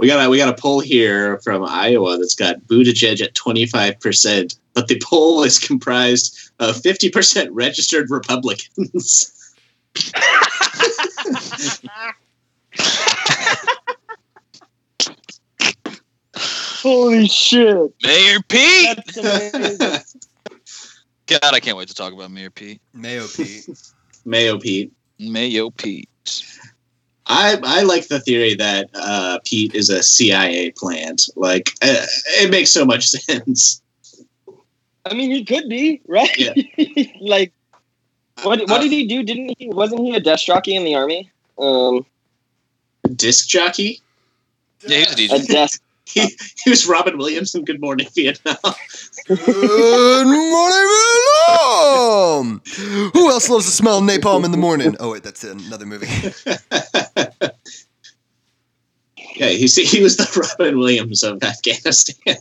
We got a we got a poll here from Iowa that's got Buttigieg at twenty five percent, but the poll is comprised of fifty percent registered Republicans. Holy shit! Mayor Pete. God, I can't wait to talk about Mayor Pete. Mayo Pete. Mayo Pete. Mayo Pete. I I like the theory that uh, Pete is a CIA plant. Like uh, it makes so much sense. I mean, he could be right. Yeah. like, what what Uh, did he do? Didn't he? Wasn't he a desk jockey in the army? Um, Disc jockey. Yeah, he was a a DJ. desk. He, he was Robin Williams in Good Morning Vietnam. Good morning, Vietnam! Who else loves the smell of napalm in the morning? Oh wait, that's another movie. yeah, he he was the Robin Williams of Afghanistan.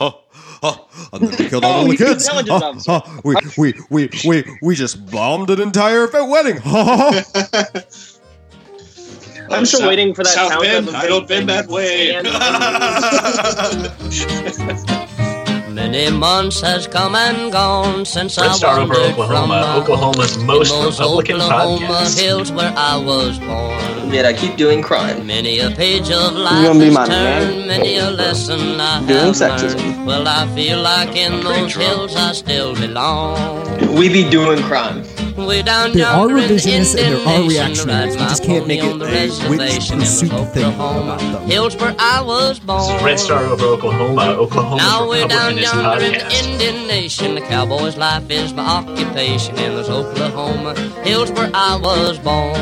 Oh, oh, and then we killed all Oh, the kids. Oh, oh, we, we, we, we, we just bombed an entire wedding. I'm still waiting for that South sound Bend. of a I don't bend that way. Many months has come and gone since Red I Star over wandered Oklahoma, from uh, Oklahoma's most those Republican Oklahoma podcast. hills where I was born. Yet I keep doing crime. Many a page of life gonna be has my turned, man? many a lesson I Doing have sexism. learned. Well, I feel like in those hills I still belong. We be doing crime. Way down There are yonder revisionists and there are reactionaries. rides We just can't make it on a which reservation in those pursuit thing about them. Hills where I was born. This is Red Star over Oklahoma, Oklahoma's Now we're down Republicanist yonder in the. Indian Nation. The cowboy's life is my occupation in those Oklahoma hills where I was born.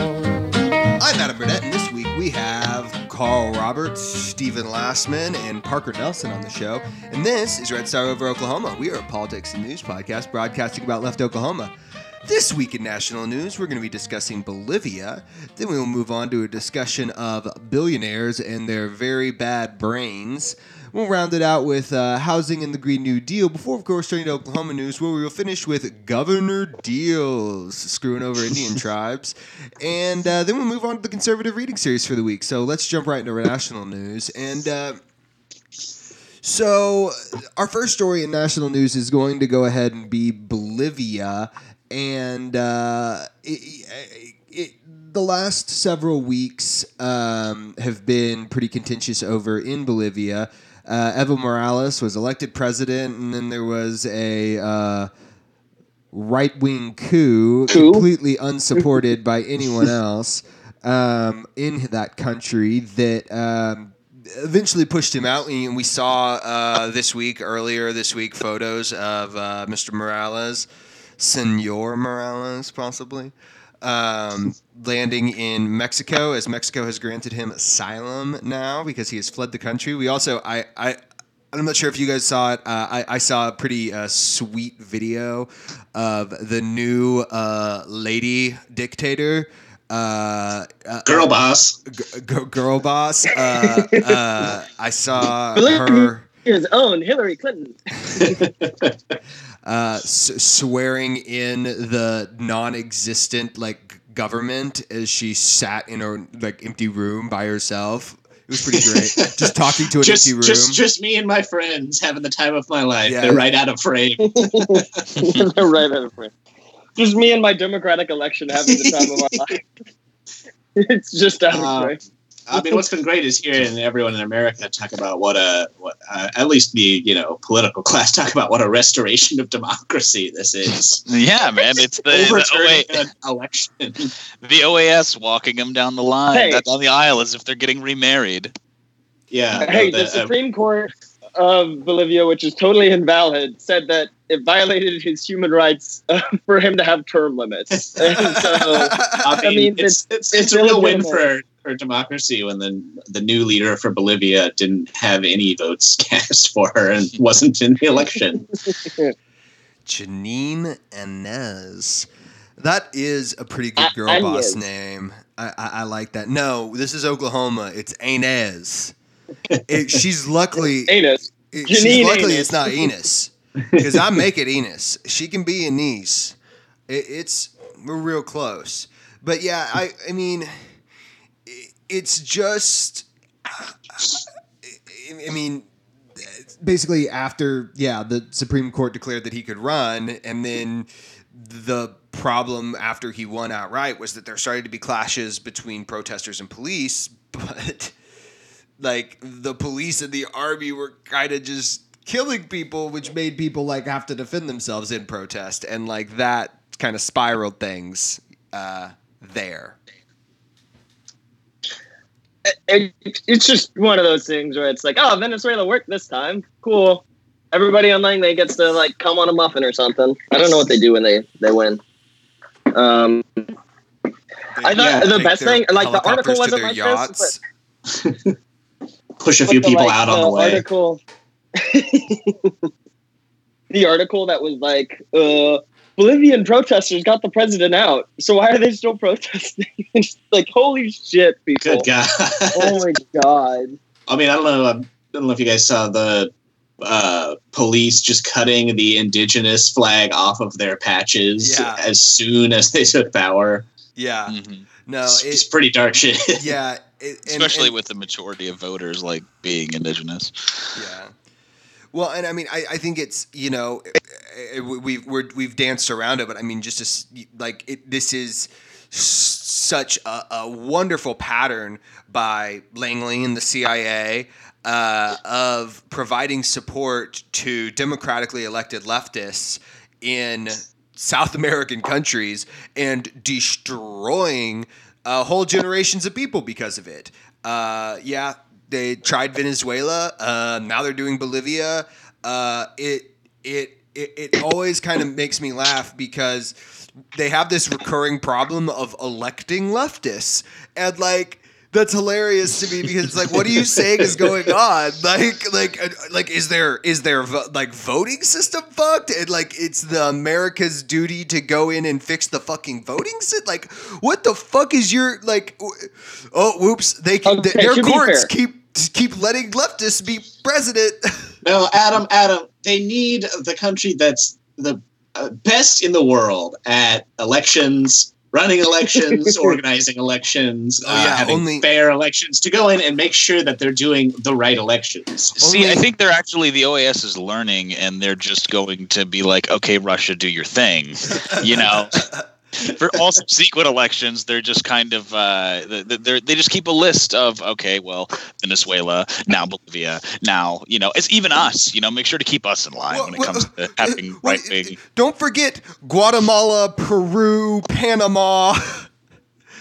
I'm Adam Burnett, and this week we have Carl Roberts, Stephen Lastman, and Parker Nelson on the show. And this is Red Star Over Oklahoma. We are a politics and news podcast broadcasting about left Oklahoma. This week in national news, we're going to be discussing Bolivia. Then we will move on to a discussion of billionaires and their very bad brains. We'll round it out with uh, housing and the Green New Deal before, of course, turning to Oklahoma news, where we will finish with Governor Deals screwing over Indian tribes. And uh, then we'll move on to the conservative reading series for the week. So let's jump right into national news. And uh, so, our first story in national news is going to go ahead and be Bolivia. And uh, it, it, it, the last several weeks um, have been pretty contentious over in Bolivia. Uh, Evo Morales was elected president, and then there was a uh, right wing coup, Coup? completely unsupported by anyone else um, in that country that. Um, Eventually pushed him out, and we saw uh, this week, earlier this week, photos of uh, Mr. Morales, Senor Morales, possibly, um, landing in Mexico, as Mexico has granted him asylum now because he has fled the country. We also, I, I, I'm not sure if you guys saw it. Uh, I, I saw a pretty uh, sweet video of the new uh, lady dictator. Uh, uh, Girl boss. g- g- girl boss. Uh, uh, I saw her His own Hillary Clinton. uh, s- swearing in the non-existent like government as she sat in her like empty room by herself. It was pretty great. just talking to an just, empty room. just, just me and my friends having the time of my life. Yeah. They're right out of frame. They're right out of frame. Just me and my Democratic election having the time of my life. It's just out of Uh, frame. I mean, what's been great is hearing everyone in America talk about what a, what, uh, at least the you know political class talk about what a restoration of democracy this is. Yeah, man. It's the, the, Overturning OA, election. the OAS walking them down the line, Hey. that- down the aisle as if they're getting remarried. Yeah. Hey, the- the uh, Supreme Court of Bolivia, which is totally invalid, said that it violated his human rights uh, for him to have term limits. And so, I mean, mean, it's, it's, it's it's, a real win illegitimate. for, for democracy when the the new leader for Bolivia didn't have any votes cast for her and wasn't in the election. Jeanine Inez. That is a pretty good girl Inez. boss name. I, I, I like that. No, this is Oklahoma. It's Inez. It, she's luckily. anus. it- Jeanine she's luckily Enos. it's not Enos because I make it Enos. She can be a niece. It, it's we're real close. But yeah, I I mean, it, it's just I mean basically after yeah the Supreme Court declared that he could run and then the problem after he won outright was that there started to be clashes between protesters and police but like the police and the army were kind of just killing people which made people like have to defend themselves in protest and like that kind of spiraled things uh there it, it's just one of those things where it's like, oh, Venezuela worked this time. Cool. Everybody online they gets to like come on a muffin or something. I don't know what they do when they they win. Um, I thought Yeah, the take best thing, like the article wasn't like yachts. this, Push a but few the, people like, out on the the way. Article, the article that was like, uh, Bolivian protesters got the president out, so why are they still protesting? like, holy shit, people! Good God. Oh my god! I mean, I don't know. I don't know if you guys saw the uh, police just cutting the indigenous flag off of their patches Yeah. as soon as they took power. yeah Mhm. no it's, it's pretty dark shit. yeah it, and- Especially and- with the majority of voters like being indigenous. Yeah. Well, and I mean, I, I think it's you know, we've we're, we've danced around it, but I mean, just as like it, this is such a, a wonderful pattern by Langley and the CIA uh, of providing support to democratically elected leftists in South American countries and destroying uh, whole generations of people because of it. Uh, yeah, they tried Venezuela. Uh, now they're doing Bolivia. Uh, it, it it it always kind of makes me laugh because they have this recurring problem of electing leftists and like. That's hilarious to me because it's like, what are you saying is going on? Like, like, uh, like, is there is there vo- like voting system fucked? And like, it's the America's duty to go in and fix the fucking voting system. Like, what the fuck is your like? Oh, whoops! They keep, Okay, their courts keep keep letting leftists be president. No, Adam, Adam, they need the country that's the uh, best in the world at elections, running elections, organizing elections, Oh, uh, having only- fair elections to go in and make sure that they're doing the right elections. See, I think they're actually the OAS is learning, and they're just going to be like, okay, Russia, do your thing. You know, for all subsequent elections, they're just kind of uh, they they they just keep a list of okay, well, Venezuela, now Bolivia, now you know, it's even us. You know, make sure to keep us in line when it Well, comes to having Well, right wing. Don't forget Guatemala, Peru, Panama,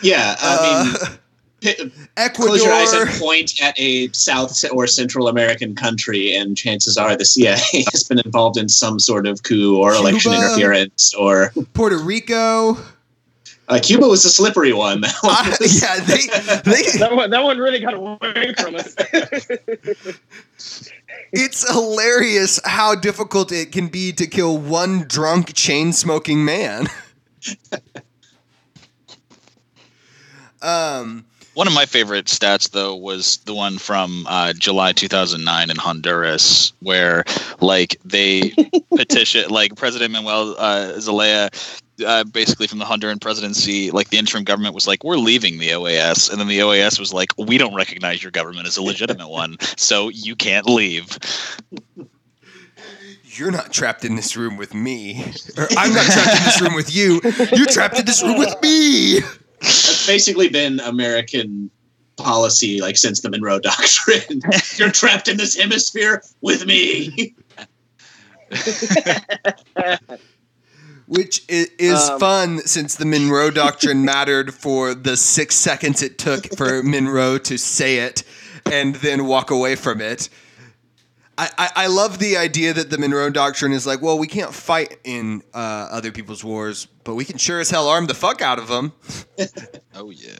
Yeah, I mean, uh, pi- Ecuador. close your eyes and point at a South or Central American country, and chances are the CIA has been involved in some sort of coup or election interference. Or Puerto Rico. uh, Cuba was a slippery one. That one Uh, yeah, they, they, That one, that one really got away from us. it's hilarious how difficult it can be to kill one drunk chain smoking man. um, One of my favorite stats, though, was the one from uh, July 2009 in Honduras, where like they petition, like President Manuel uh, Zelaya, uh, basically from the Honduran presidency, like the interim government was like, "We're leaving the OAS," and then the OAS was like, "We don't recognize your government as a legitimate one, so you can't leave." you're not trapped in this room with me. Or I'm not trapped in this room with you. You're trapped in this room with me. That's basically been American policy like since the Monroe Doctrine. You're trapped in this hemisphere with me. Which is Um, fun since the Monroe Doctrine mattered for the six seconds it took for Monroe to say it and then walk away from it. I, I, I love the idea that the Monroe Doctrine is like, well, we can't fight in uh, other people's wars, but we can sure as hell arm the fuck out of them. Oh yeah.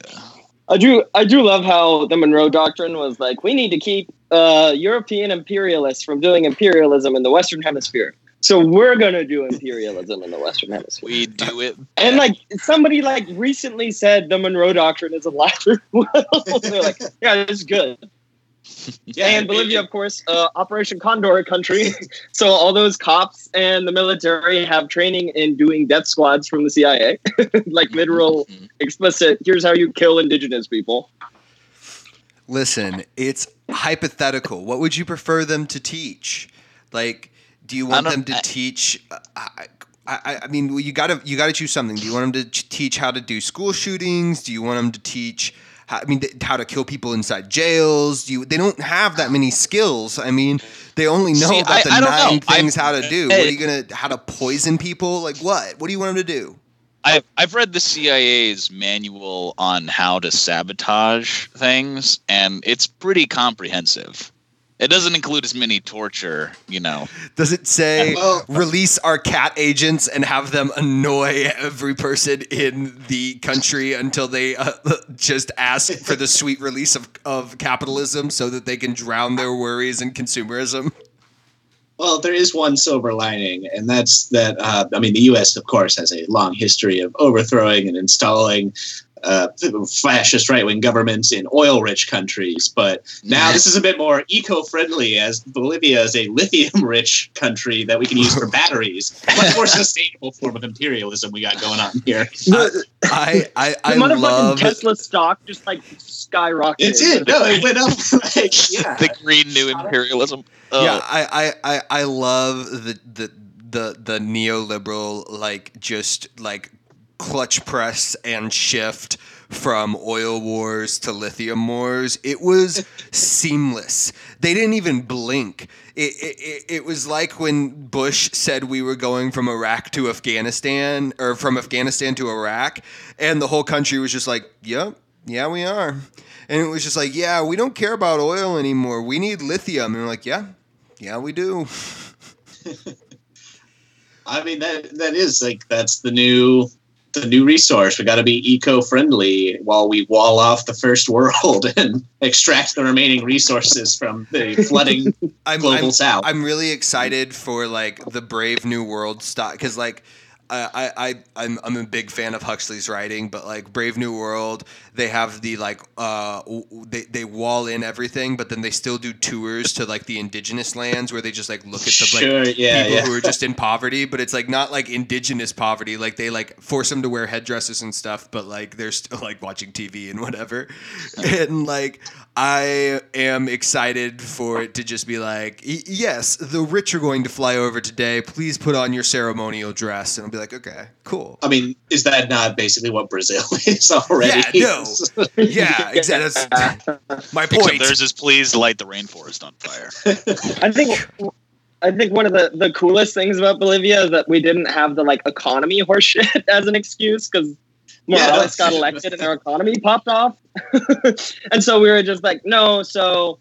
I do I do love how the Monroe Doctrine was like, we need to keep uh, European imperialists from doing imperialism in the Western Hemisphere. So we're gonna do imperialism in the Western Hemisphere. We do it. And like somebody like recently said the Monroe Doctrine is a lateral. They're like, yeah, this is good. Yeah, and Bolivia, of course, uh, Operation Condor country. so all those cops and the military have training in doing death squads from the CIA, like literal Mhm. explicit. Here's how you kill indigenous people. Listen, it's hypothetical. What would you prefer them to teach? Like, do you want them to I- teach? uh, I, I, I mean, well, you gotta you gotta choose something. Do you want them to teach how to do school shootings? Do you want them to teach? How, I mean, th- how to kill people inside jails? You? They don't have that many skills. I mean, they only know See, about I- the I don't know. nine things I'm- how to do. What are you gonna? How to poison people? Like what? What do you want them to do? I've I've read the CIA's manual on how to sabotage things, and it's pretty comprehensive. It doesn't include as many torture, you know. Does it say Well- release our cat agents and have them annoy every person in the country until they uh, just ask for the sweet release of, of capitalism so that they can drown their worries in consumerism? Well, there is one silver lining, and that's that. Uh, I mean, the U.S. of course has a long history of overthrowing and installing uh, fascist right-wing governments in oil-rich countries. But now this is a bit more eco-friendly, as Bolivia is a lithium-rich country that we can use for batteries. Much more sustainable form of imperialism we got going on here. The, I I, the I motherfucking love Tesla stock just like skyrocketed. It did. No, it went up like yeah. The green new imperialism. Oh, yeah I, I, I, I love the the the the neoliberal like just like clutch press and shift from oil wars to lithium wars. It was seamless. They didn't even blink. It, it, it, was like when bush said we were going from iraq to afghanistan or from afghanistan to iraq and the whole country was just like yep yeah we are. And it was just like yeah we don't care about oil anymore. We need lithium. And we're like yeah yeah, we do. I mean that that is like that's the new the new resource. We got to be eco-friendly while we wall off the first world and extract the remaining resources from the flooding I'm, global I'm, south. I'm really excited for like the Brave New World stock because like I, I, I I'm, I'm a big fan of Huxley's writing, but like Brave New World, they have the like uh they, they wall in everything, but then they still do tours to like the indigenous lands where they just like look at the like Sure, yeah, people yeah. who are just in poverty, but it's like not like indigenous poverty. Like they like force them to wear headdresses and stuff, but like they're still like watching TV and whatever. and like I am excited for it to just be like, yes, the rich are going to fly over today. Please put on your ceremonial dress, and I'll be like, okay, cool. I mean, is that not basically what Brazil is already? Yeah, no. Yeah, exactly. That's my Except point. theirs is please light the rainforest on fire. I think I think one of the, the coolest things about Bolivia is that we didn't have the like economy horseshit as an excuse because Yeah, Morales that's- got elected and their economy popped off. and so we were just like, no, so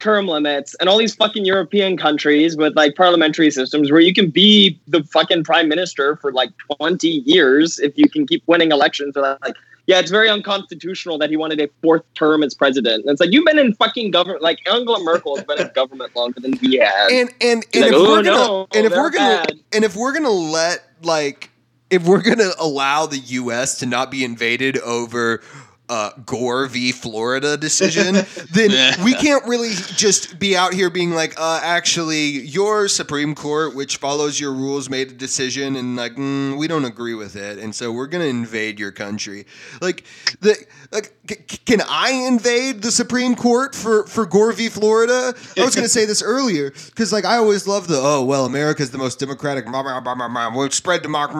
term limits and all these fucking European countries with like parliamentary systems where you can be the fucking prime minister for like 20 years if you can keep winning elections. So that, like, yeah, it's very unconstitutional that he wanted a fourth term as president. And it's like, you've been in fucking government, like Angela Merkel has been in government longer than he has. and and, and She's if like, we're "Oh, gonna no, and if they're we're gonna bad." and if we're gonna let like if we're gonna allow the U.S. to not be invaded over uh, Gore v. Florida decision, then we can't really just be out here being like, uh, actually, your Supreme Court, which follows your rules, made a decision, and like mm, we don't agree with it, and so we're gonna invade your country. Like the like, c- can I invade the Supreme Court for for Gore v. Florida? I was gonna say this earlier because like I always love the oh well America's the most democratic. blah, blah, blah, blah, blah, We'll spread democracy.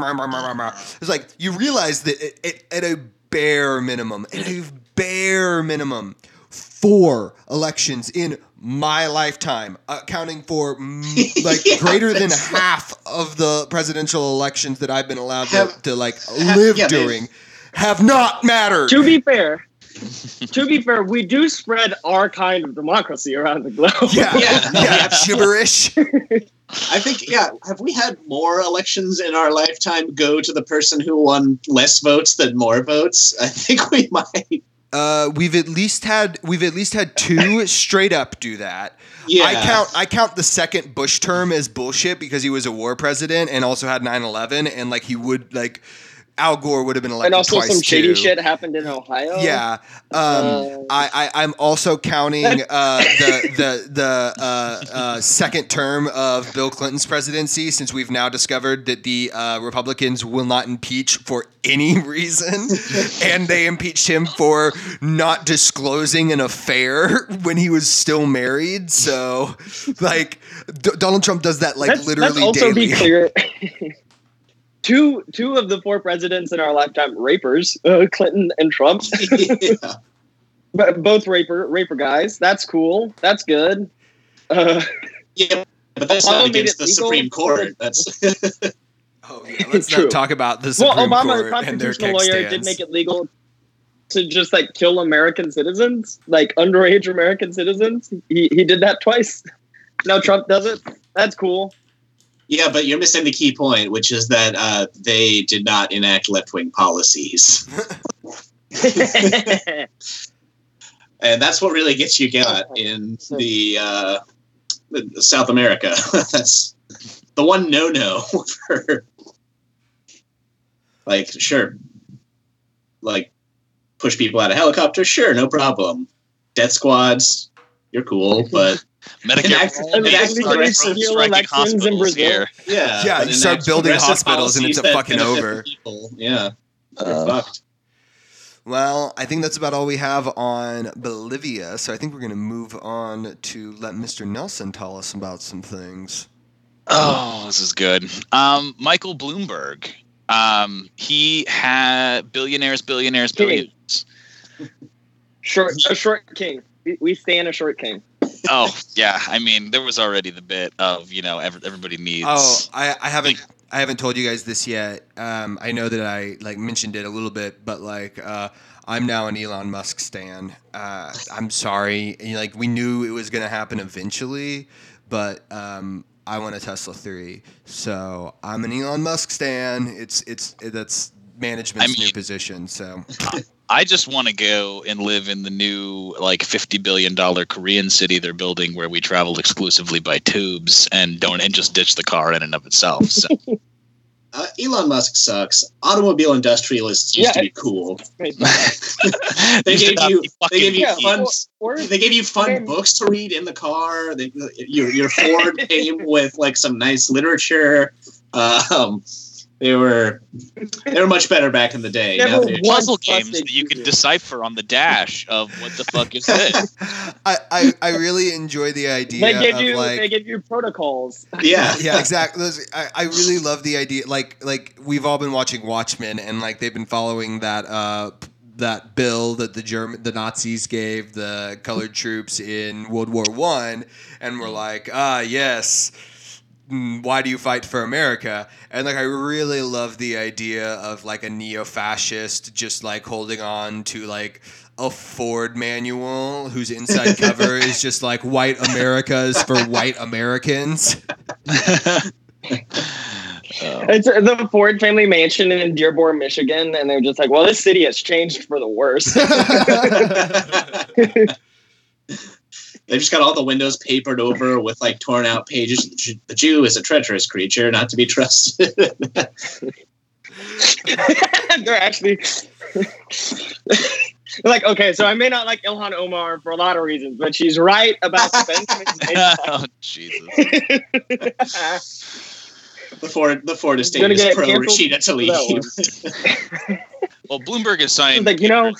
It's like you realize that it, it, at a bare minimum, at a bare minimum, four elections in my lifetime, accounting for like Yeah, greater than that's- half of the presidential elections that I've been allowed to, Have- to like live yeah, they've- during, have not mattered. to be fair, to be fair, we do spread our kind of democracy around the globe. Yeah, yeah, Yeah. gibberish. I think, yeah. Have we had more elections in our lifetime go to the person who won less votes than more votes? I think we might. Uh, we've at least had we've at least had two straight up do that. Yeah. I count I count the second Bush term as bullshit because he was a war president and also had 9/11 and like he would like Al Gore would have been elected and also some shady too. shit happened in Ohio. Yeah. Um, Uh, I, I, I'm also counting uh, the the the uh, uh, second term of Bill Clinton's presidency, since we've now discovered that the uh, Republicans will not impeach for any reason, and they impeached him for not disclosing an affair when he was still married. So, like, D- Donald Trump does that like let's, literally let's also daily. be clear. two two of the four presidents in our lifetime rapers, uh, Clinton and Trump, yeah. but both raper raper guys. That's cool. That's good. Uh, yeah, but that's Obama not against the legal Supreme Court. That's Oh yeah, let's True. not talk about the well, Supreme Obama, Court the and their constitutional lawyer, did make it legal to just like kill American citizens, like underage American citizens. He he did that twice. Now Trump does it. That's cool. Yeah, but you're missing the key point, which is that uh, they did not enact left wing policies, and that's what really gets you got in the uh, South America. that's the one no no for like sure, like push people out of helicopters. Sure, no problem. Death squads, you're cool, but Medicare for all enact striking hospitals here. yeah, Yeah, you start building hospitals and it's a fucking over. People. Yeah, Uh, fucked. Well, I think that's about all we have on Bolivia. So I think we're going to move on to let Mr. Nelson tell us about some things. Oh, this is good. Um, Michael Bloomberg. Um, he had billionaires, billionaires, King. Short a short king. We, we stay in a short king. Oh, yeah. I mean, there was already the bit of you know every, everybody needs. Oh, I, I haven't I haven't told you guys this yet. Um, I know that I like mentioned it a little bit, but like uh, I'm now an Elon Musk stan. Uh, I'm sorry, like we knew it was going to happen eventually, but um, I want a Tesla three, so I'm an Elon Musk stan. It's it's that's management's I new position. So I just want to go and live in the new like fifty billion dollar Korean city they're building, where we travel exclusively by tubes and don't and just ditch the car in and of itself. So Uh, Elon Musk sucks. Automobile industrialists used Yeah, to be cool. They These gave should not you they gave you Yeah, fun or, or they gave you fun Same. books to read in the car. They, your your Ford came with like some nice literature. Um, they were they were much better back in the day. Never Now they're- puzzle games that you can decipher on the dash of what the fuck is this. I, I I really enjoy the idea they give of you like they give you protocols. yeah, yeah, exactly. Those- I, I really love the idea. Like, like we've all been watching Watchmen, and like they've been following that uh, that bill that the German the Nazis gave the colored troops in World War One, and we're like, ah, yes. Why do you fight for America? And like, I really love the idea of like a neo-fascist just like holding on to like a Ford manual whose inside cover is just like white Americas for white Americans. It's uh, the Ford family mansion in Dearborn, Michigan, and they're just like, "Well, this city has changed for the worse." They've just got all the windows papered over with like torn out pages. The Jew- is a treacherous creature, not to be trusted. they're actually like, okay, so I may not like Ilhan Omar for a lot of reasons, but she's right about the oh Jesus! the Ford the Ford estate is pro canceled Rashida Tlaib. Well, Bloomberg is signed. like, you know,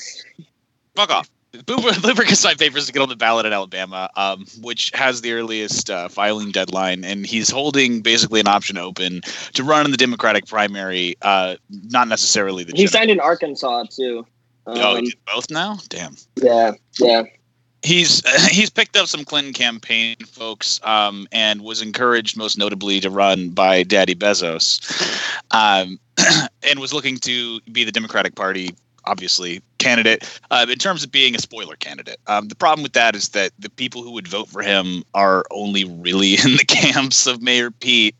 fuck off. Bloomberg, Bloomberg has signed papers to get on the ballot in Alabama, um, which has the earliest uh, filing deadline, and he's holding basically an option open to run in the Democratic primary. Uh, not necessarily the. he general- signed in Arkansas too. Oh, he Um, did both now. Damn. yeah, yeah. He's he's picked up some Clinton campaign folks, um, and was encouraged most notably to run by Daddy Bezos, um, and was looking to be the Democratic Party obviously candidate uh, in terms of being a spoiler candidate. Um, the problem with that is that the people who would vote for him are only really in the camps of Mayor Pete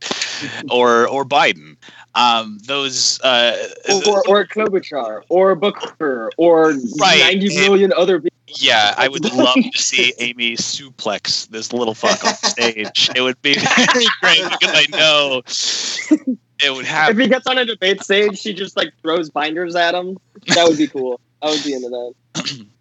or or Biden. Um, those uh, Or, or Klobuchar, or Booker, or Right, ninety million other people. Yeah, I would love to see Amy suplex this little fuck off stage. It would be very great because I know it would happen. If he gets on a debate stage, she just like throws binders at him. That would be cool. I would be into that.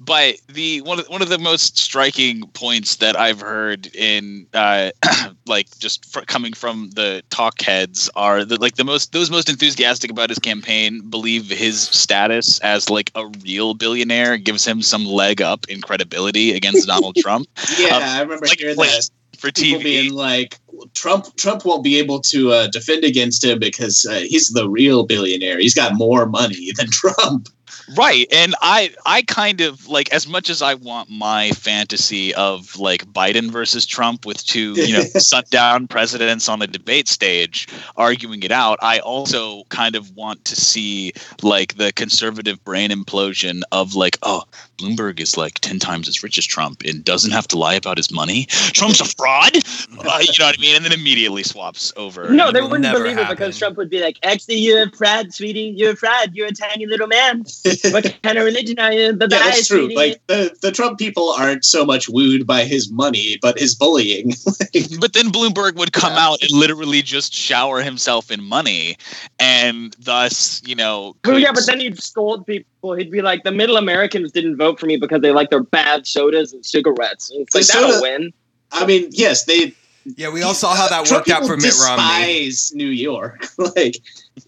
But the one of one of the most striking points that I've heard in uh, like just fr- coming from the talk heads are that like the most those most enthusiastic about his campaign believe his status as like a real billionaire gives him some leg up in credibility against Donald Trump Yeah, Um, I remember like- hearing like, that. for People TV. being like, Trump, Trump won't be able to uh, defend against him because uh, he's the real billionaire. He's got more money than Trump. right and i i kind of like as much as i want my fantasy of like biden versus trump with two you know sundown presidents on the debate stage arguing it out i also kind of want to see like the conservative brain implosion of like oh bloomberg is like 10 times as rich as trump and doesn't have to lie about his money trump's a fraud uh, you know what i mean and then immediately swaps over No, they wouldn't never believe it because Trump would be like, "Actually, you're a fraud, sweetie. You're a fraud. You're a tiny little man. What kind of religion are you? Bye Yeah, that's true. sweetie." Like the, the Trump people aren't so much wooed by his money, but his bullying. But then Bloomberg would come Yeah. out and literally just shower himself in money, and thus, you know. Well, could- yeah, but then he'd scold people. He'd be like, "The Middle Americans didn't vote for me because they like their bad sodas and cigarettes." And it's The like that'll soda- win. I mean, yes, they Yeah, we all saw how that Trump worked out for Mitt Romney. despise New York. like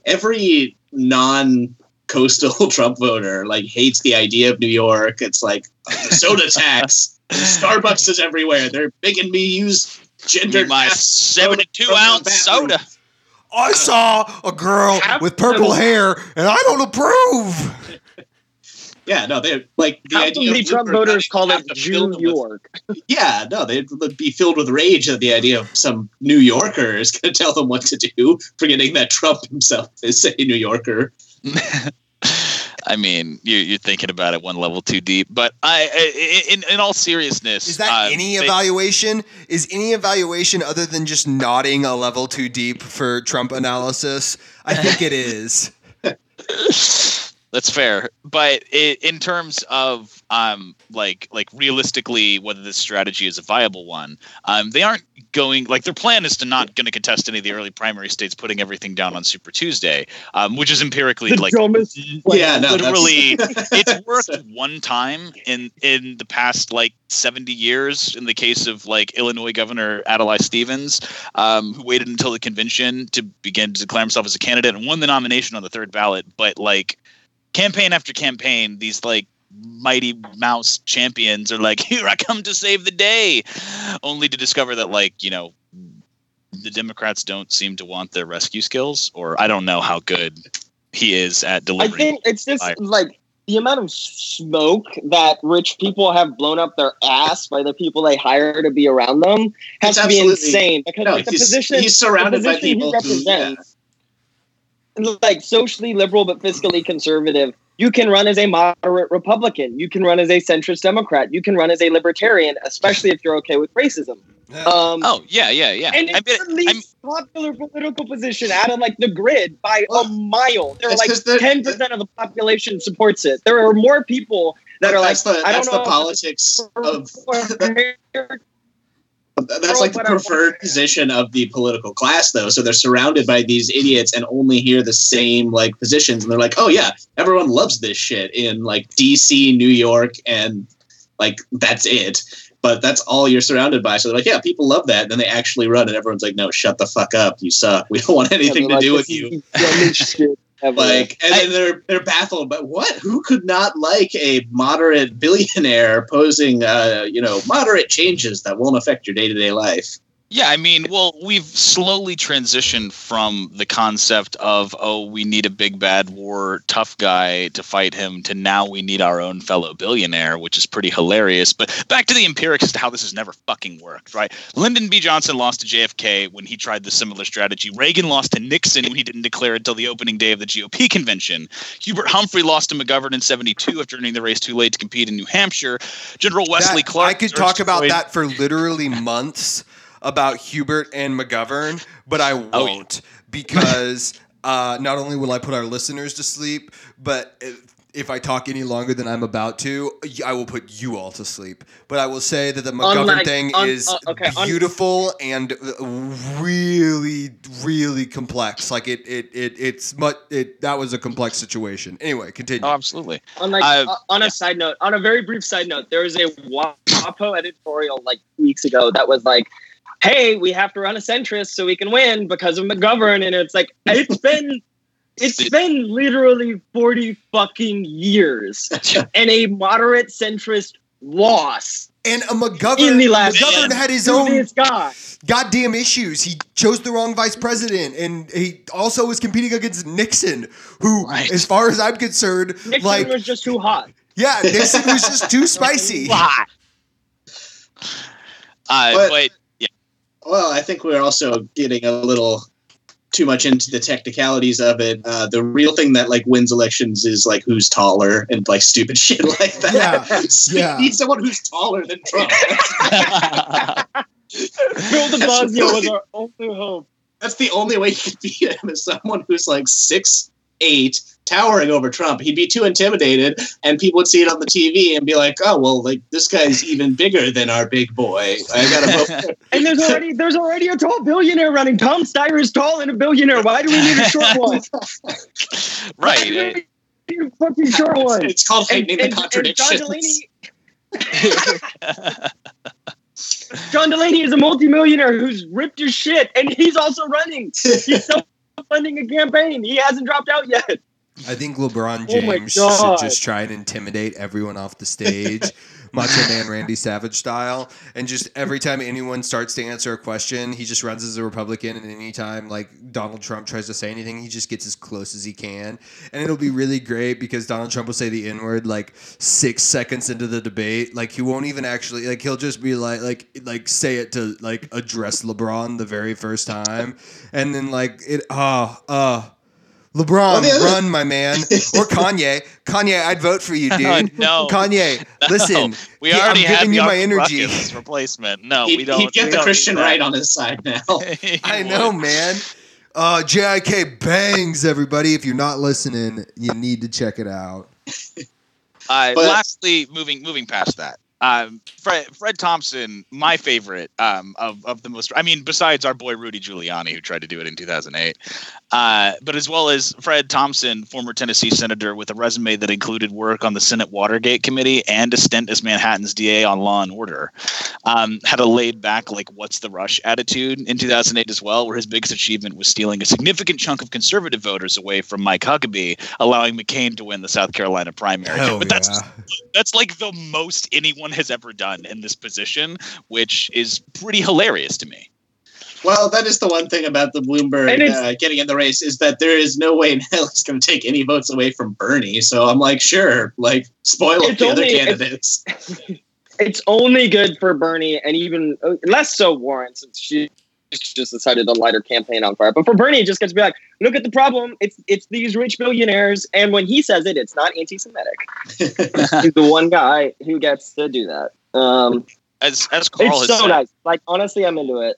every non coastal Trump voter like hates the idea of New York. It's like oh, the soda tax. Starbucks is everywhere. They're making me use gender my seventy-two ounce soda. I saw a girl with purple hair, and I don't approve. Yeah, no, they're like the How idea many of Trump voters not call it to Jew fill with- York? Yeah, no, they'd be filled with rage at the idea of some New Yorker is going to tell them what to do, forgetting that Trump himself is a New Yorker. I mean, you, you're thinking about it one level too deep. But I, I in, in all seriousness, Is that uh, any they- evaluation? Is any evaluation other than just nodding a level too deep for Trump analysis? I think it is. That's fair, but i in terms of um, like like realistically, whether this strategy is a viable one, um, they aren't going like their plan is to not going to contest any of the early primary states, putting everything down on Super Tuesday, um, which is empirically The like dumbest. yeah, no, literally it's worked one time in in the past like 70 years in the case of like illinois governor adlai stevens um, who waited until the convention to begin to declare himself as a candidate and won the nomination on the third ballot but like campaign after campaign these like mighty mouse champions are like here i come to save the day only to discover that like you know the democrats don't seem to want their rescue skills or i don't know how good he is at delivering. I delivering think it's just Fire. like the amount of smoke that rich people have blown up their ass by the people they hire to be around them has It's to be insane because No, like, the he's, position he's surrounded the by position he people who, yeah, represents- like socially liberal but fiscally conservative. You can run as a moderate Republican. You can run as a centrist Democrat. You can run as a libertarian, especially if you're okay with racism. Um, Oh yeah, yeah, yeah. and I it's mean, the least I'm, popular political position out of like the grid by a mile. There are It's like 'cause they're- ten percent of the population supports it. There are more people that are like, that's the I don't the know. politics of of that's like the preferred position of the political class though. So they're surrounded by these idiots and only hear the same like positions. And they're like oh yeah everyone loves this shit in like dc new york and like that's it. But that's all you're surrounded by. So they're like yeah people love that. And then they actually run and everyone's like no shut the fuck up. You suck. We don't want anything to do with you like and then they're they're baffled but what? Who could not like a moderate billionaire posing uh you know moderate changes that won't affect your day-to-day life yeah, I mean, well, we've slowly transitioned from the concept of oh, we need a big bad war tough guy to fight him to now we need our own fellow billionaire, which is pretty hilarious. But back to the empirics as to how this has never fucking worked, right? Lyndon B. Johnson lost to JFK when he tried the similar strategy. Reagan lost to Nixon when he didn't declare until the opening day of the GOP convention. Hubert Humphrey lost to McGovern in 72 after entering the race too late to compete in New Hampshire. General Wesley That- Clark. I could talk about Floyd- that for literally months about Hubert and McGovern, but I Oh, yeah. won't because uh, not only will I put our listeners to sleep, but uh, if I talk any longer than I'm about to, I will put you all to sleep. But I will say that the McGovern Unlike- thing un- is uh, okay, un- beautiful and uh, really, really complex. Like it, it, it it's much. It that was a complex situation. Anyway, continue. Oh, absolutely. On like I- uh, on a side note, on a very brief side note, there was a WAPO editorial like weeks ago that was like, "Hey, we have to run a centrist so we can win because of McGovern," and it's like it's been. It's been literally 40 fucking years and a moderate centrist loss and a McGovern, the last McGovern had his own this guy. goddamn issues. He chose the wrong vice president, and he also was competing against Nixon, who, Right. as far as I'm concerned, Nixon like was just too hot. yeah, Nixon was just too spicy. Hot. Uh, But- but Well, I think we're also getting a little too much into the technicalities of it. Uh, the real thing that like wins elections is like who's taller and like stupid shit like that. Yeah, So yeah. You need someone who's taller than Trump. Bill de Blasio was our only hope. That's the only way you can beat him is someone who's like six eight, towering over Trump. He'd be too intimidated, and people would see it on the TV and be like, "Oh, well, like this guy's even bigger than our big boy. I gotta vote." And there's already there's already a tall billionaire running. Tom Steyer is tall and a billionaire. Why do we need a short one? Right. we fucking short one. It's called heightening and, the contradictions. Delaney, John Delaney is a multimillionaire who's ripped his shit, and he's also running. He's self-funding a campaign. He hasn't dropped out yet. I think LeBron Oh James should just try and intimidate everyone off the stage, Macho Man Randy Savage style, and just every time anyone starts to answer a question, he just runs as a Republican, and anytime like Donald Trump tries to say anything, he just gets as close as he can, and it'll be really great because Donald Trump will say the N word like six seconds into the debate, like he won't even actually like he'll just be like like like say it to like address LeBron the very first time, and then like it oh uh. LeBron, Well, other- run, my man, or Kanye. Kanye, I'd vote for you, dude. Oh, no. Kanye, No. listen. We Yeah, I'm already have giving you my energy. Ruckus replacement. No, he'd, we don't. he'd get the Christian right on his side now. I would. know, man. Uh, JIK bangs, everybody. If you're not listening, you need to check it out. Uh, But- lastly, moving moving past that, um, Fred Fred Thompson, my favorite um, of of the most. I mean, besides our boy Rudy Giuliani, who tried to do it in 2008, uh, but as well as Fred Thompson, former Tennessee senator with a resume that included work on the Senate Watergate Committee and a stint as Manhattan's DA on Law and Order, um, had a laid back like "What's the rush?" attitude in 2008 as well, where his biggest achievement was stealing a significant chunk of conservative voters away from Mike Huckabee, allowing McCain to win the South Carolina primary. Hell but that's that's like the most anyone has ever done in this position, which is pretty hilarious to me. well, that is the one thing about the Bloomberg uh, getting in the race is that there is no way in hell he's going to take any votes away from Bernie. So I'm like, sure, like spoil It's the other only- it's- candidates. It's only good for Bernie, and even uh, less so Warren, since she just decided to light her campaign on fire. But for Bernie, it just gets to be like, look at the problem. It's it's these rich billionaires, and when he says it, it's not anti-Semitic. He's the one guy who gets to do that. Um, As as Carl it's has so said, nice. Like honestly, I'm into it.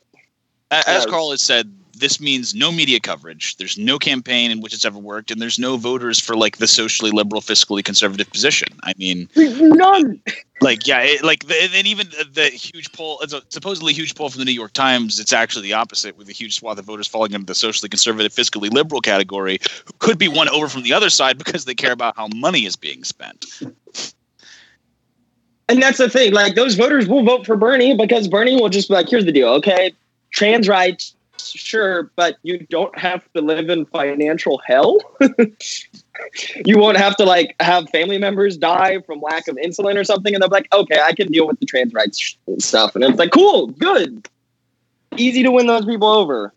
a- as Yes. Carl has said, this means no media coverage. There's no campaign in which it's ever worked, and there's no voters for like the socially liberal, fiscally conservative position. I mean, None. like yeah, it, like the, and even the, the huge poll, uh, it's a supposedly huge poll from the New York Times. It's actually the opposite, with a huge swath of voters falling into the socially conservative, fiscally liberal category, who could be won over from the other side because they care about how money is being spent. And that's the thing. Like those voters will vote for Bernie because Bernie will just be like, here's the deal, okay? Trans rights, sure, but you don't have to live in financial hell. you won't have to like have family members die from lack of insulin or something. And they're like, okay, I can deal with the trans rights stuff. And it's like, cool, good. Easy to win those people over.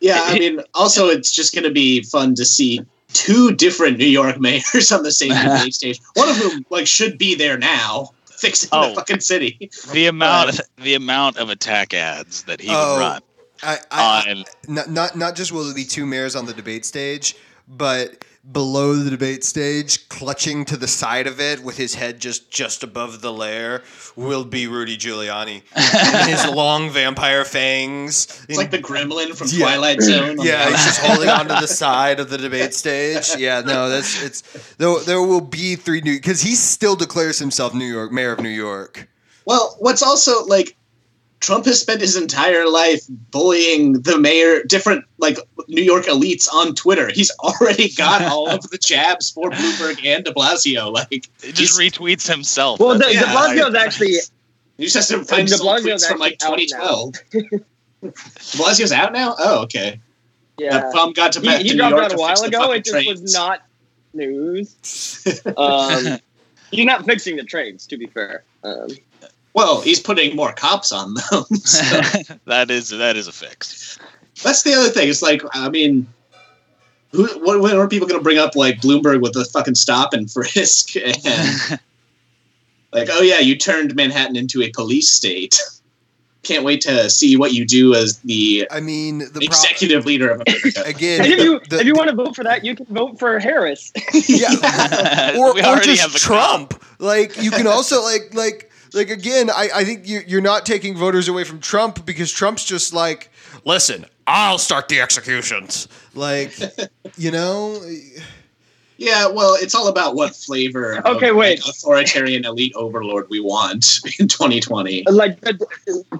Yeah, I mean, also it's just going to be fun to see two different New York mayors on the same debate stage. One of whom like should be there now, fixing Oh. the fucking city. The amount, the amount of attack ads that he Oh, would run I, I, on not, not not just will there be two mayors on the debate stage, but below the debate stage, clutching to the side of it with his head just just above the lair, will be Rudy Giuliani. and his long vampire fangs. It's like the gremlin from Yeah. Twilight Zone. Yeah, he's just holding onto the side of the debate stage. Yeah, no, that's it's there. There will be three new because he still declares himself New York mayor of New York. Well, what's also like Trump has spent his entire life bullying the mayor, different like New York elites on Twitter. He's already got all of the jabs for Bloomberg and De Blasio. Like, It just retweets himself. Well, That's- De, Yeah, De Blasio's actually he just has to find De some Blasio's tweets from like 2012. De Blasio's out now. Oh, okay. yeah. That bum got to He, back he to New dropped York out a while ago. It just was not news. Um, he's not fixing the trains, to be fair. Um, Well, he's putting more cops on them. so. that is that is a fix. That's the other thing. It's like, I mean, who, when, when are people going to bring up like Bloomberg with the fucking stop and frisk and like, oh yeah, you turned Manhattan into a police state. Can't wait to see what you do as the I mean, the pro- executive leader of America. again. if you the- if you want to vote for that, you can vote for Harris. yeah, or, we or just have the Trump. Like you can also like like like again. I I think you you're not taking voters away from Trump because Trump's just like, listen, I'll start the executions. Like, you know. yeah, well, it's all about what flavor of, Okay, wait. like, authoritarian elite overlord we want in 2020. like uh,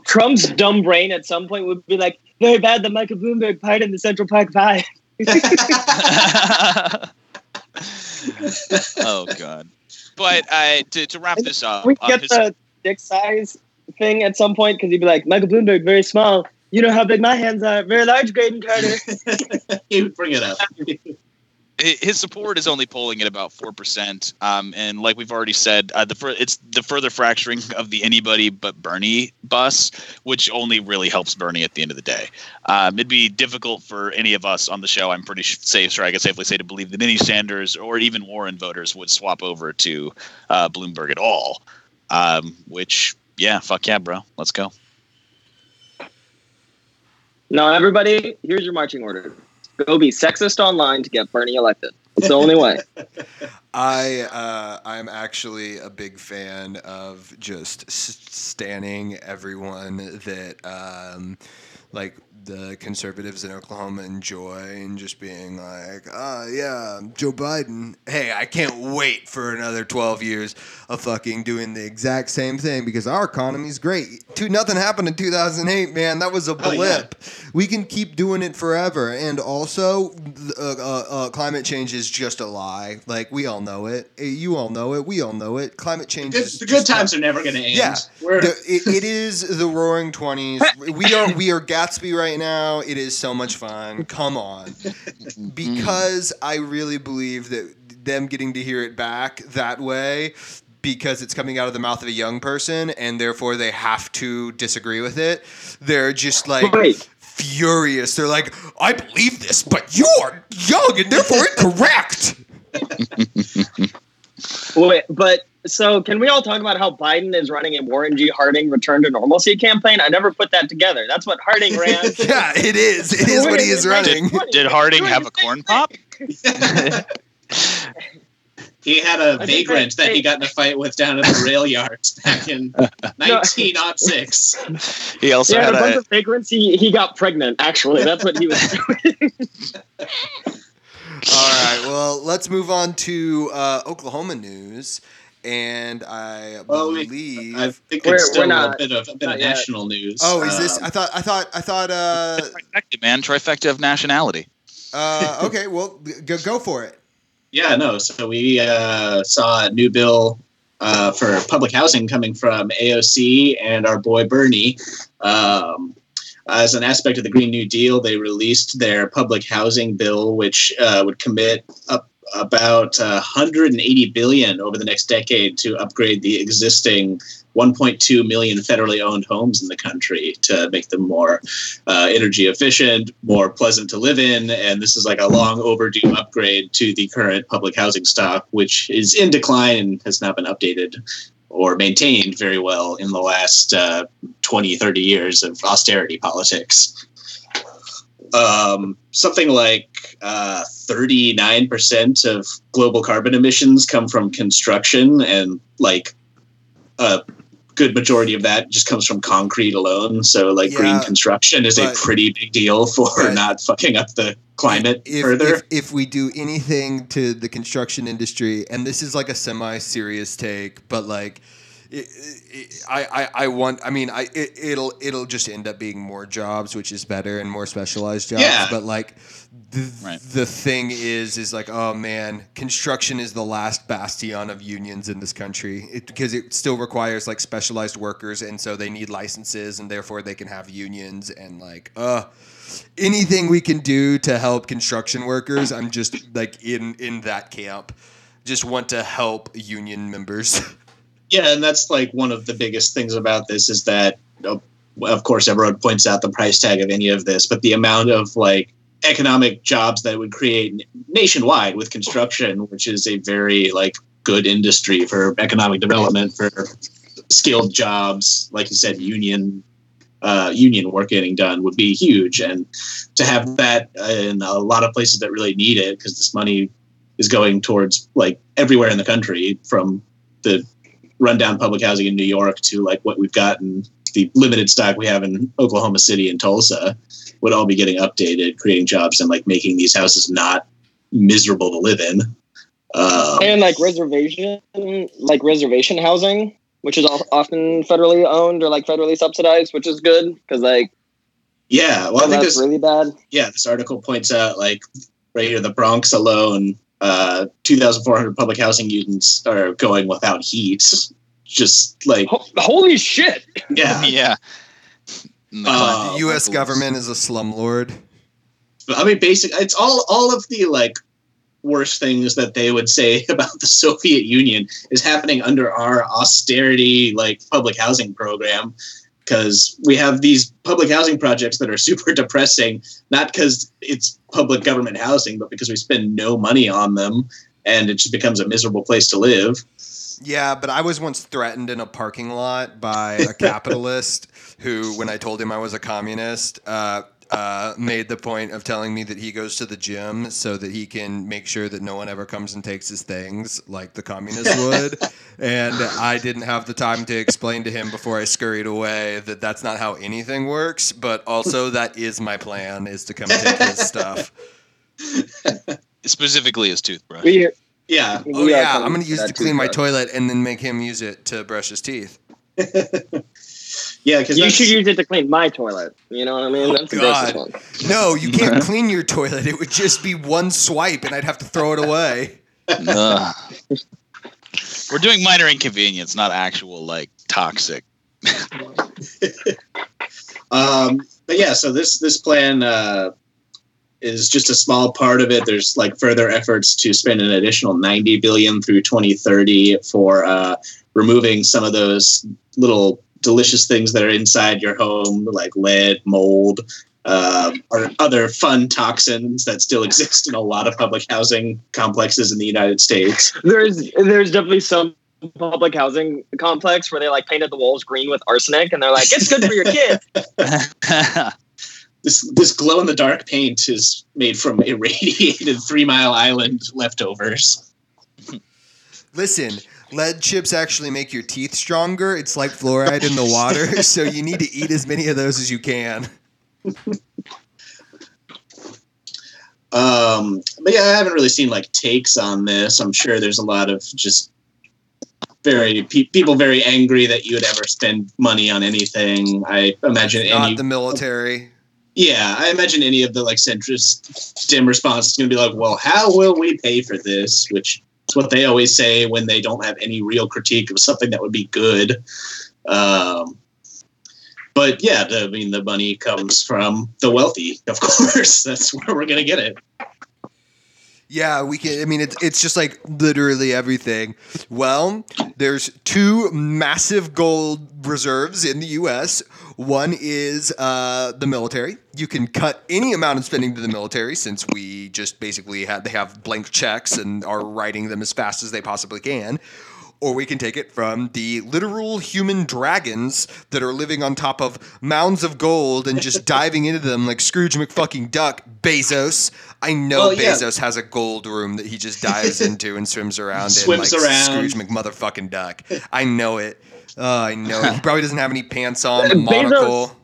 Trump's dumb brain at some point would be like, very bad the Michael Bloomberg pardoned the Central Park Five. oh god. But uh, to to wrap this up, we uh, get his- the dick size thing at some point because he'd be like, Michael Bloomberg, very small. You know how big my hands are. Very large, Graydon Carter. you bring it up. his support is only polling at about four percent, um, and like we've already said, uh, the it's the further fracturing of the anybody but Bernie bus, which only really helps Bernie at the end of the day. Um, it'd be difficult for any of us on the show. I'm pretty safe, sure I can safely say, to believe that any Sanders or even Warren voters would swap over to uh, Bloomberg at all. Um, which, yeah, fuck yeah, bro, let's go. now, everybody, here's your marching order. Go be sexist online to get Bernie elected. It's the only way. I uh, I'm actually a big fan of just standing everyone that um, like the conservatives in Oklahoma enjoy and just being like, ah, yeah, Joe Biden. Hey, I can't wait for another 12 years of fucking doing the exact same thing because our economy's great. Two, nothing happened in 2008, man. That was a Oh, yeah. blip. We can keep doing it forever. And also, uh, uh, uh, climate change is just a lie. Like, we all know it. Uh, You all know it. We all know it. Climate change Good, is the good times are never going to end. Yeah. The, it, it is the roaring 20s we are we are gatsby right now it is so much fun. Come on. Because i really believe that them getting to hear it back that way because it's coming out of the mouth of a young person and therefore they have to disagree with it they're just like Wait, furious. They're like i believe this but you are young and therefore incorrect wait, but so can we all talk about how Biden is running a Warren G. Harding return to normalcy campaign? I never put that together. That's what Harding ran. yeah it is it is what he is running Did Harding have a corn pop? he had a vagrant that- that he got in a fight with down at the rail yards back in 1906. He also Yeah, had a bunch a of vagrants. He he got pregnant. Actually, that's what he was doing. All right. Well, let's move on to uh, Oklahoma news, and I Well, we- believe. I think We're- it's still we're not- a bit of a bit not of yet. national news. oh, is this? Um, I thought. I thought. I thought. Uh, trifecta, man, trifecta of nationality. uh, okay. Well, go, go for it. Yeah, no. So we uh, saw a new bill uh, for public housing coming from AOC and our boy Bernie. Um, as an aspect of the Green New Deal, they released their public housing bill, which uh, would commit up about uh, 180 billion over the next decade to upgrade the existing 1.2 million federally owned homes in the country to make them more uh, energy efficient, more pleasant to live in, and this is like a long overdue upgrade to the current public housing stock, which is in decline and has not been updated or maintained very well in the last uh, 20, 30 years of austerity politics. um, something like uh, 39% of global carbon emissions come from construction, and like a good majority of that just comes from concrete alone. So, like, green construction is a pretty big deal for but- not fucking up the climate if, further. If, if we do anything to the construction industry, and this is like a semi-serious take, but like, it, it, I, I, I want. I mean, I it, it'll it'll just end up being more jobs, which is better and more specialized jobs. Yeah. But like, the Right. the thing is, is like, oh man, construction is the last bastion of unions in this country it, because it still requires like specialized workers, and so they need licenses, and therefore they can have unions, and like, uh anything we can do to help construction workers, I'm just like in in that camp. Just want to help union members. Yeah, and that's like one of the biggest things about this is that, uh, of course, everyone points out the price tag of any of this, but the amount of like economic jobs that would create nationwide with construction, which is a very like good industry for economic development for skilled jobs, like you said, union. Uh, union work getting done would be huge, and to have that in a lot of places that really need it, because this money is going towards like everywhere in the country, from the rundown public housing in New York to like what we've got in the limited stock we have in Oklahoma City and Tulsa would all be getting updated, creating jobs and like making these houses not miserable to live in. Um, and like reservation, like reservation housing, which is often federally owned or like federally subsidized, which is good because like yeah, well, I think that's really bad. yeah this article points out like right here the Bronx alone, uh, 2,400 public housing units are going without heat. Just like Ho- holy shit! yeah, yeah. And the Uh, the U.S. levels- government is a slumlord. I mean, basic. It's all all of the like worst things that they would say about the Soviet Union is happening under our austerity like public housing program because we have these public housing projects that are super depressing not because it's public government housing but because we spend no money on them and it just becomes a miserable place to live. Yeah, but I was once threatened in a parking lot by a capitalist who, when I told him I was a communist, uh, uh, made the point of telling me that he goes to the gym so that he can make sure that no one ever comes and takes his things like the communists would. and I didn't have the time to explain to him before I scurried away that that's not how anything works. But also, that is my plan: is to come take his stuff. specifically his toothbrush. We, yeah we Oh yeah, I'm gonna use it to clean my toilet and then make him use it to brush his teeth. yeah because You should use it to clean my toilet. You know what I mean? That's the God. grossest one. No, you can't clean your toilet. It would just be one swipe, and I'd have to throw it away. Ugh. We're doing minor inconvenience, not actual like toxic. Um, but yeah, so this this plan uh, is just a small part of it. There's like further efforts to spend an additional 90 billion through 2030 for uh, removing some of those little delicious things that are inside your home, like lead, mold, um, or other fun toxins that still exist in a lot of public housing complexes in the United States. There's there's definitely some public housing complex where they like painted the walls green with arsenic and they're like it's good for your kids. This this glow in the dark paint is made from irradiated Three Mile Island leftovers. Listen, lead chips actually make your teeth stronger. It's like fluoride in the water, so you need to eat as many of those as you can. Um, but yeah, I haven't really seen like takes on this. I'm sure there's a lot of just very pe- people very angry that you would ever spend money on anything. I imagine Not any the military. yeah, I imagine any of the like centrist dim response is going to be like, well, how will we pay for this? Which is what they always say when they don't have any real critique of something that would be good. Um, but yeah, the, I mean, the money comes from the wealthy, of course. That's where we're going to get it. Yeah, we can. I mean, it's it's just like literally everything. Well, there's two massive gold reserves in the U.S. One is uh, the military. You can cut any amount of spending to the military since we just basically have they have blank checks and are writing them as fast as they possibly can. or we can take it from the literal human dragons that are living on top of mounds of gold and just diving into them like Scrooge McFucking Duck. Bezos. I know Well, yeah. Bezos has a gold room that he just dives into and swims around Swims in like around. Scrooge McMotherfucking Duck. I know it. Oh, I know. He probably doesn't have any pants on, a Bezos- monocle.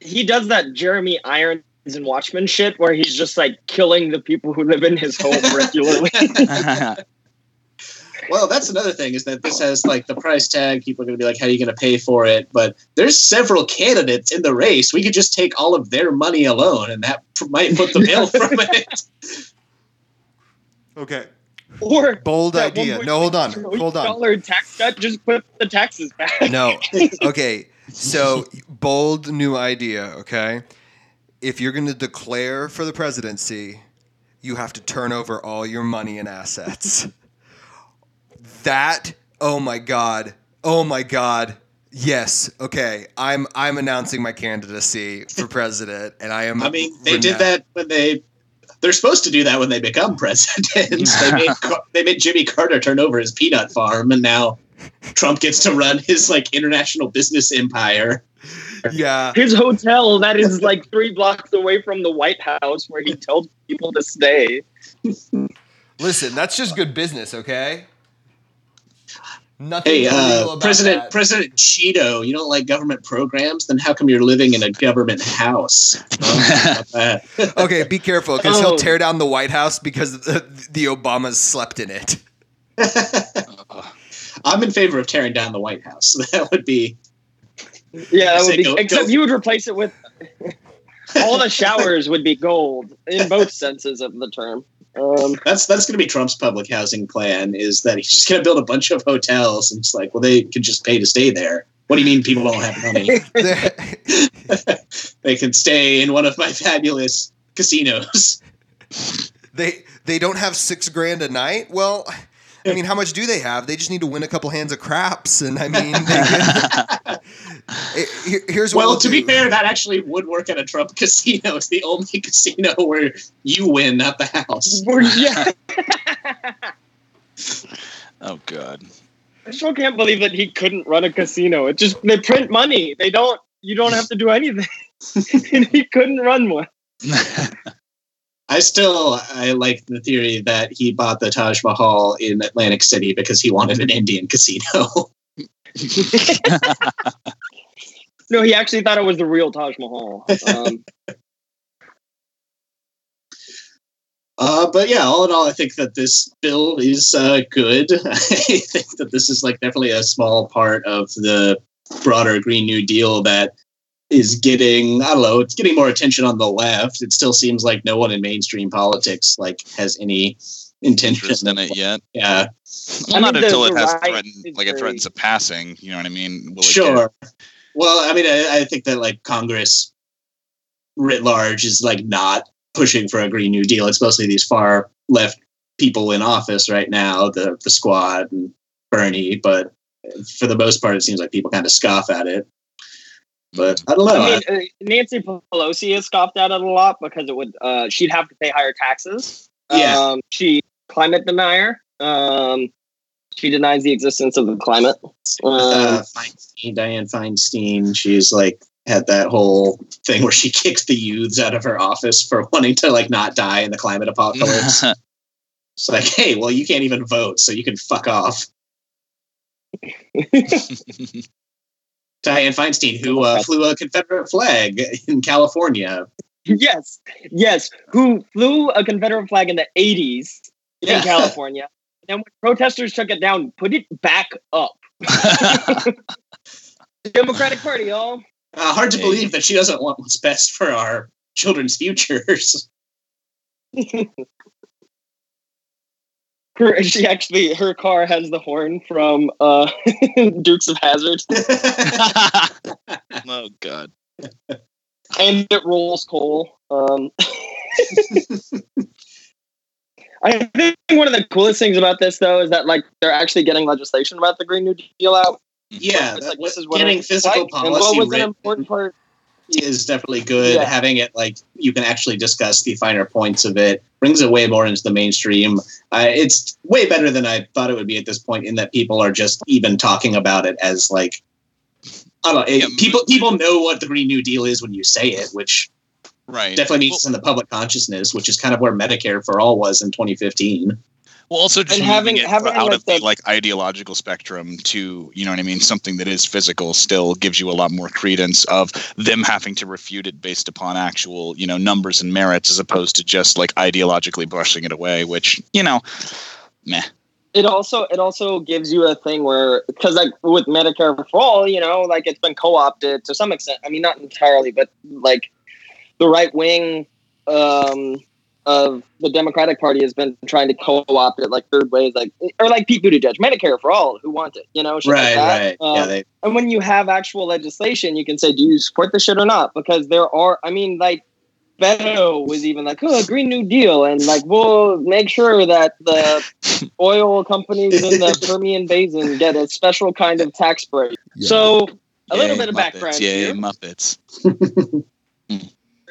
he does that Jeremy Irons and Watchmen shit where he's just like killing the people who live in his home regularly. Well, that's another thing is that this has like the price tag. People are going to be like, "How are you going to pay for it?" But there's several candidates in the race. We could just take all of their money alone, and that might put the bill from it. Okay. or Bold idea. No, hold on. Hold on. dollar tax cut, just put the taxes back. No. Okay. So bold new idea, okay? If you're going to declare for the presidency, you have to turn over all your money and assets. That oh my god. Oh my god. Yes. Okay. I'm I'm announcing my candidacy for president and I am I mean, they did that when they. They're supposed to do that when they become president. they made they made Jimmy Carter turn over his peanut farm, and now Trump gets to run his like international business empire. Yeah. His hotel that is like three blocks away from the White House where he tells people to stay. Listen, that's just good business, okay? Nothing Hey, uh, about President that. President Cheeto, you don't like government programs? Then how come you're living in a government house? Well, how about that? Okay, be careful because Oh. he'll tear down the White House because the, the Obamas slept in it. I'm in favor of tearing down the White House. That would be Yeah, that would be. go- except go- you would replace it with all the showers would be gold in both senses of the term. Um, that's that's going to be Trump's public housing plan. Is that he's just going to build a bunch of hotels and it's like, well, they can just pay to stay there. What do you mean people don't have money? They- they can stay in one of my fabulous casinos. they they don't have six grand a night. Well, I mean, how much do they have? They just need to win a couple hands of craps, and I mean, they can, It- here- here's what Well, we'll to be fair, that actually would work at a Trump casino. It's the only casino where you win, not the house. yeah, oh god. I still can't believe that he couldn't run a casino. It just they print money. They don't. You don't have to do anything. and he couldn't run one. I still I like the theory that he bought the Taj Mahal in Atlantic City because he wanted an Indian casino. No, he actually thought it was the real Taj Mahal. Um, Uh, but yeah, all in all, I think that this bill is uh, good. I think that this is like definitely a small part of the broader Green New Deal that is getting I don't know, it's getting more attention on the left. It still seems like no one in mainstream politics like has any intention Interest in it yet? Yeah, Well, not until it has right threatened, is like it threatens a passing. You know what I mean? Will sure. Well, I mean, I, I think that like Congress writ large is like not pushing for a Green New Deal. It's mostly these far left people in office right now, the the Squad and Bernie. But for the most part, it seems like people kind of scoff at it. But I don't know. I mean, uh, Nancy Pelosi has scoffed at it a lot because it would. Uh, she'd have to pay higher taxes. Yeah. Um, she climate denier. Um, she denies the existence of the climate. uh, Um, Feinstein, Diane Feinstein, she's like had that whole thing where she kicked the youths out of her office for wanting to like not die in the climate apocalypse. It's like, hey, well, you can't even vote, so you can fuck off. Diane Feinstein, who uh, flew a Confederate flag in California. yes, yes. Who flew a Confederate flag in the '80s in California? And when protesters took it down, put it back up. Democratic Party, y'all. Uh, hard to believe that she doesn't want what's best for our children's futures. Her, she actually, her car has the horn from uh, Dukes of Hazzard, oh god. and it rolls coal. Um, I think one of the coolest things about this, though, is that like they're actually getting legislation about the Green New Deal out. yeah, It's that, like, this is what getting physical like. And what policy was an important part? Is definitely good. Yeah. Having it like you can actually discuss the finer points of it brings it way more into the mainstream. Uh, it's way better than I thought it would be at this point. In that people are just even talking about it as like I don't know. Yeah, people people know what the Green New Deal is when you say it, which Right. definitely means it's in the public consciousness, which is kind of where Medicare for all was in 2015. Well, also just And having- it having, out like, of the like ideological spectrum to you know what I mean, something that is physical still gives you a lot more credence of them having to refute it based upon actual you know numbers and merits as opposed to just like ideologically brushing it away, which you know, meh. it also it also gives you a thing where because like with Medicare for all, you know, like it's been co-opted to some extent. I mean, not entirely, but like the right wing um, of the Democratic Party has been trying to co-opt it like third ways, like or like Pete Buttigieg, Medicare for all, who want it, you know, shit like Right, that. right. Um, yeah, they, and when you have actual legislation, you can say, do you support this shit or not? Because there are, I mean, like, Beto was even like, oh, a Green New Deal. And like, we'll make sure that the oil companies in the Permian Basin get a special kind of tax break. Yeah. So, a little Yay, bit of Muppets, background Yay, here. Muppets.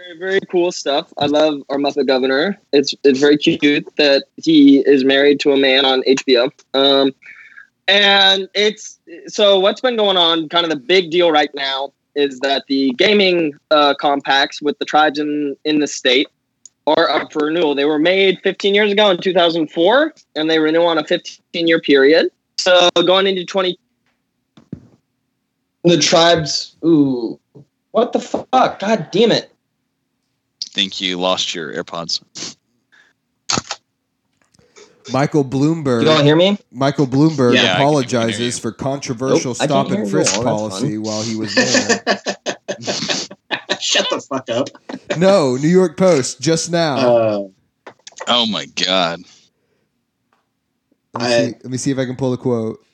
Very, very cool stuff. I love our Muppet Governor. It's it's very cute that he is married to a man on HBO. Um, and it's so what's been going on. Kind of the big deal right now is that the gaming uh, compacts with the tribes in in the state are up for renewal. They were made 15 years ago in 2004, and they renew on a 15 year period. So going into 20 The tribes. Ooh, what the fuck? God damn it! Think you lost your AirPods. Michael Bloomberg. You all hear me? Michael Bloomberg Yeah, I can- I can hear apologizes for controversial Nope, stop and hear you frisk all, policy fine. while he was there. shut the fuck up. no, New York Post just now. Uh, Oh my god. let, me I- see, let me see if I can pull the quote.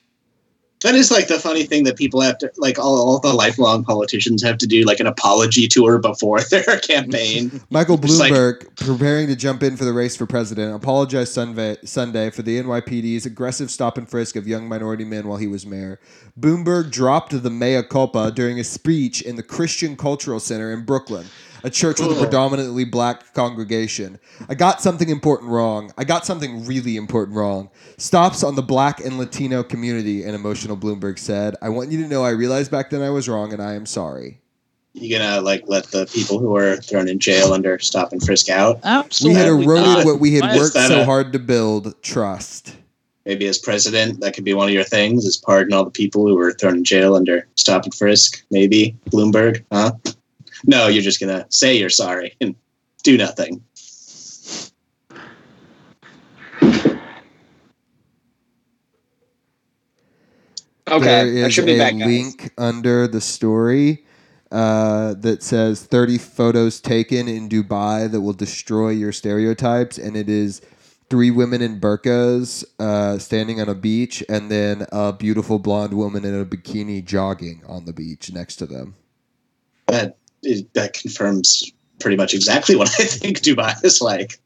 That is like the funny thing that people have to like all, all the lifelong politicians have to do like an apology tour before their campaign. Michael Just like- Bloomberg, preparing to jump in for the race for president, apologized Sunday, Sunday for the NYPD's aggressive stop and frisk of young minority men while he was mayor. Bloomberg dropped the mea culpa during a speech in the Christian Cultural Center in Brooklyn, a church with a predominantly black congregation. I got something important wrong. I got something really important wrong. Stops on the black and Latino community, an emotional Bloomberg said. I want you to know I realized back then I was wrong and I am sorry. You gonna like let the people who were thrown in jail under stop and frisk out? Absolutely. We had eroded not. what we had Why worked so a- hard to build trust. Maybe as president, that could be one of your things: is pardon all the people who were thrown in jail under stop and frisk. Maybe Bloomberg, huh? No, you're just gonna say you're sorry and do nothing. Okay, there I should be a back, link under the story uh, that says 30 photos taken in Dubai that will destroy your stereotypes, and it is three women in burqas uh, standing on a beach, and then a beautiful blonde woman in a bikini jogging on the beach next to them. That is, that confirms pretty much exactly what I think Dubai is like.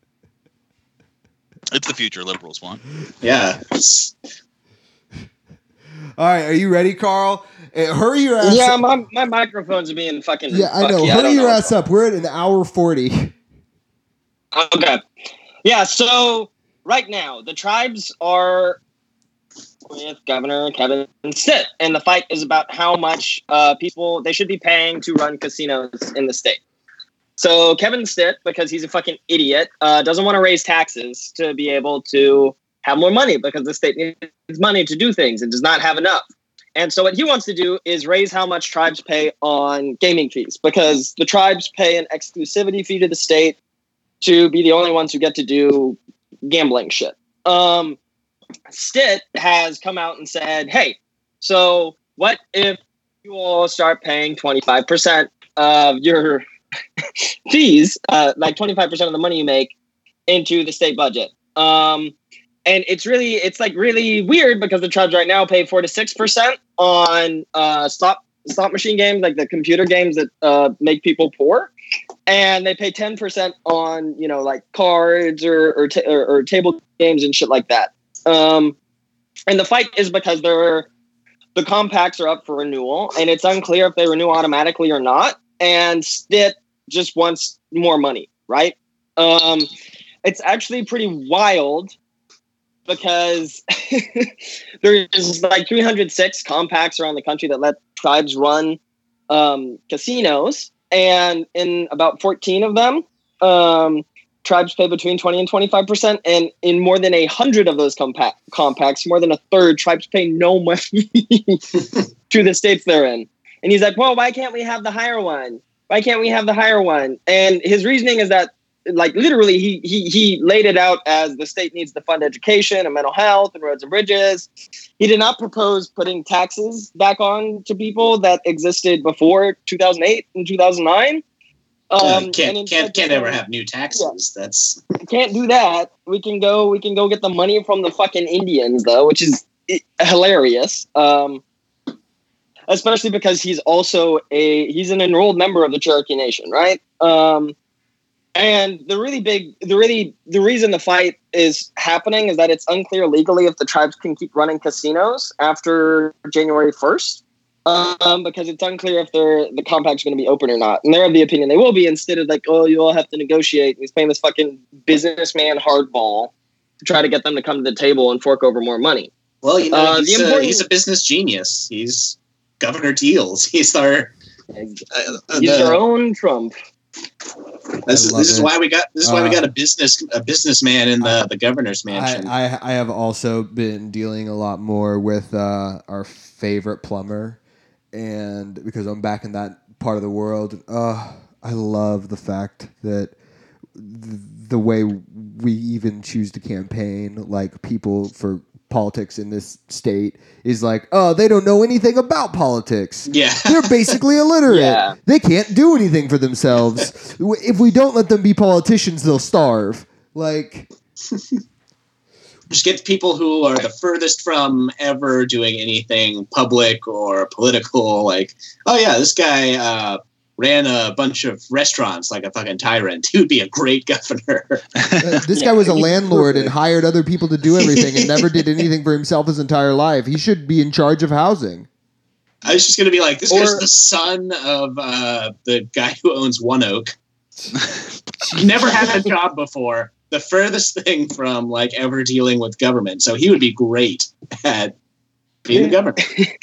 It's the future liberals want. Yeah, All right, are you ready, Carl? Uh, hurry your ass. Yeah, up. my, my microphone's are being fucking. yeah, I know. fucky. hurry don't your know. ass up. We're at an hour 40. Okay. Yeah, so right now, the tribes are with Governor Kevin Stitt, and the fight is about how much uh, people they should be paying to run casinos in the state. So Kevin Stitt, because he's a fucking idiot, uh, doesn't want to raise taxes to be able to have more money because the state needs money to do things and does not have enough. And so what he wants to do is raise how much tribes pay on gaming fees because the tribes pay an exclusivity fee to the state to be the only ones who get to do gambling shit. Um, Stitt has come out and said, "Hey, so what if you all start paying twenty five percent of your fees, uh, like twenty five percent of the money you make, into the state budget?" Um, and it's really, it's like really weird because the tribes right now pay four to six percent on uh, slot slot machine games, like the computer games that uh, make people poor and they pay 10% on you know like cards or or, ta- or or table games and shit like that um and the fight is because they're the compacts are up for renewal and it's unclear if they renew automatically or not and Stitt just wants more money, right? Um, it's actually pretty wild because there's like 306 compacts around the country that let tribes run um, casinos, and in about 14 of them, um, tribes pay between 20 and 25 percent, and in more than a hundred of those compact compacts, more than a third, tribes pay no money to the states they're in. And he's like, "Well, why can't we have the higher one? Why can't we have the higher one?" And his reasoning is that, like, literally, he he he laid it out as the state needs to fund education and mental health and roads and bridges. He did not propose putting taxes back on to people that existed before 2008 and 2009. Uh, Um, and can't instead can't can't ever have new taxes. That's can't do that. We can go. We can go get the money from the fucking Indians, though, which is hilarious. Um, especially because he's also a he's an enrolled member of the Cherokee Nation, right? Um, and the really big, the really the reason the fight is happening is that it's unclear legally if the tribes can keep running casinos after January first. Um, because it's unclear if they're the compact's going to be open or not, and they're of the opinion they will be. Instead of like, oh, you all have to negotiate. And he's playing this fucking businessman hardball to try to get them to come to the table and fork over more money. well, you know, Uh, he's, the a, he's a business genius. He's Governor Deals. He's our. Uh, uh, He's the- their own Trump. this is, this is why we got this is why we Uh, got a business a businessman in the the governor's mansion. I, I I have also been dealing a lot more with uh, our favorite plumber, and because I'm back in that part of the world, uh, I love the fact that th- the way we even choose to campaign, like people for politics in this state, is like, oh, they don't know anything about politics. yeah, They're basically illiterate. Yeah. They can't do anything for themselves. if we don't let them be politicians, they'll starve. Like, just get people who are the furthest from ever doing anything public or political. Like, oh yeah, this guy uh, ran a bunch of restaurants like a fucking tyrant. He would be a great governor. Uh, this Yeah, guy was a landlord and hired other people to do everything and never did anything for himself his entire life. He should be in charge of housing. I was just gonna be like, this guy's the son of uh, the guy who owns ONEOK. Never had a job before. The furthest thing from like ever dealing with government. So he would be great at being the governor.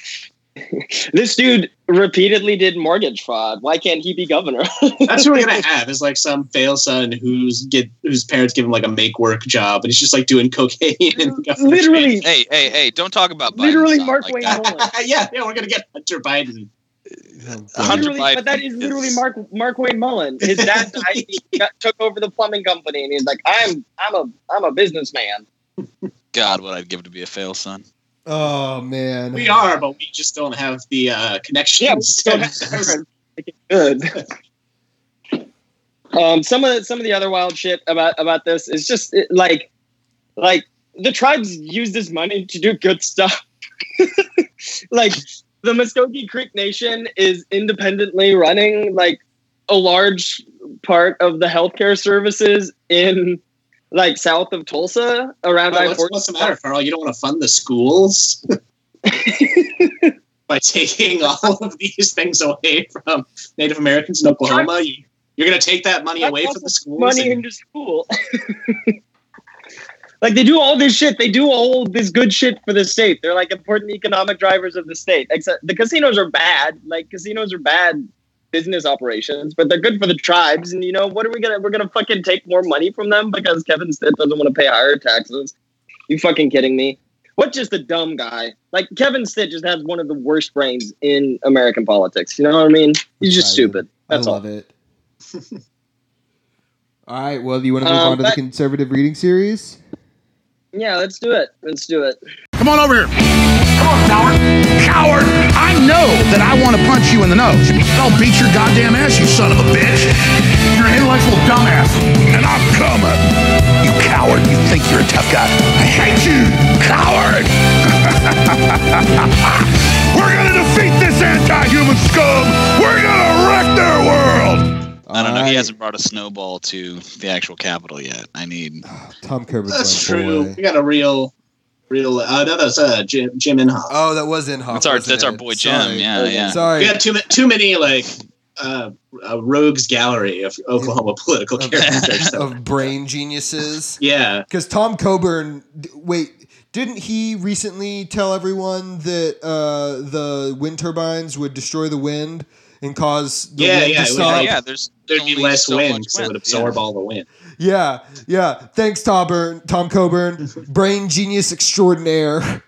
This dude repeatedly did mortgage fraud. Why can't he be governor? That's what we're gonna have is like some fail son who's get whose parents give him like a make work job and he's just like doing cocaine and literally, Hey, hey, hey! Don't talk about Biden's literally Mark like Wayne that. Yeah, yeah, we're gonna get Hunter Biden. Hunter Literally, but that is literally is- Mark Markwayne Mullin. His dad died. Got, took over the plumbing company, and he's like, "I'm I'm a I'm a businessman." God, what I'd give to be a fail son. Oh man. We are, but we just don't have the uh, connections. Yeah, we don't have- good. um, some of the, some of the other wild shit about about this is just it, like like the tribes use this money to do good stuff. like the Muscogee Creek Nation is independently running like a large part of the healthcare services in like south of Tulsa around Well, I what's, what's the matter, Carl? You don't want to fund the schools by taking all of these things away from Native Americans in Oklahoma? You, you're going to take that money away from the schools? money and- into school. like they do all this shit. They do all this good shit for the state. They're like important economic drivers of the state. Except the casinos are bad. Like casinos are bad business operations, but they're good for the tribes. And you know what are we gonna? We're gonna fucking take more money from them because Kevin Stitt doesn't want to pay higher taxes. You fucking kidding me? What just a dumb guy? Like Kevin Stitt just has one of the worst brains in American politics. You know what I mean? He's just I- stupid. That's I all. love it. all right. Well, do you want to move Um, on to the conservative reading series? Yeah, let's do it. Let's do it. Come on over here. Come on, coward. Coward! I know that I want to punch you in the nose. I'll beat your goddamn ass, you son of a bitch. You're an intellectual dumbass. And I'm coming. You coward. You think you're a tough guy. I hate you, coward. We're going to defeat this anti-human scum. We're going to wreck their world. I don't know. All He hasn't brought a snowball to the actual capital yet. I need. Tom Kirby's That's true. boy. We got a real, real. Uh, no, that's uh, Jim, Jim Inhofe. Oh, that was Inhofe. That's our wasn't that's our boy Jim. Sorry. Yeah, yeah. We Sorry. got too, too many like uh, a rogues gallery of Oklahoma political characters. of brain geniuses. yeah, Because Tom Coburn, wait, didn't he recently tell everyone that uh, the wind turbines would destroy the wind and cause the Yeah, wind yeah, to it would yeah, there's there'd be less so wind, much so it would absorb yeah. all the wind. Yeah, yeah. Thanks, Tom, Burn, Tom Coburn, brain genius extraordinaire.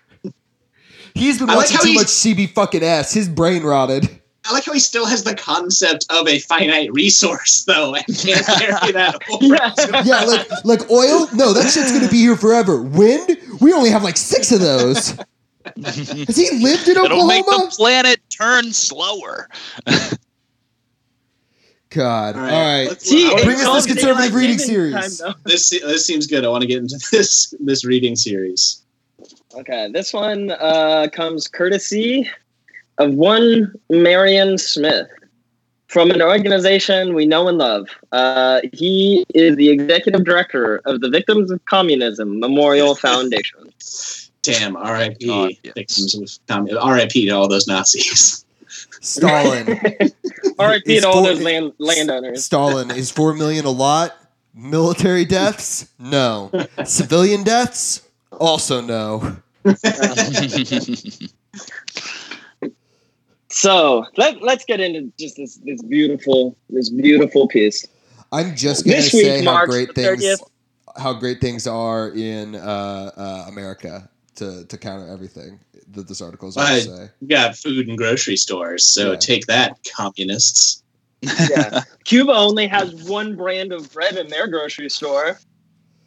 He's been I like watching too he's- much CB fucking ass. His brain rotted. I like how he still has the concept of a finite resource, though, and can't carry that over. Yeah. Yeah, like like oil. No, that shit's gonna be here forever. Wind. We only have like six of those. Has he lived in It'll make the planet turn slower. God. All All right. right, let's- See, I wanna- Bring us this conservative daylight reading series. time, this this seems good. I want to get into this this reading series. Okay, this one uh, comes courtesy of one Marion Smith from an organization we know and love. Uh, he is the executive director of the Victims of Communism Memorial Foundation. Damn, R.I.P. God, yes. Victims of com- R.I.P. to all those Nazis. Stalin. R.I.P. To all those land- landowners. Stalin is four million a lot. Military deaths? No. Civilian deaths? Also no. So let let's get into just this this beautiful this beautiful piece. I'm just gonna This say how great things 30th. how great things are in uh, uh, America to, to counter everything that this article is going to say. We got food and grocery stores, so Yeah. take that, communists. Yeah. Cuba only has one brand of bread in their grocery store.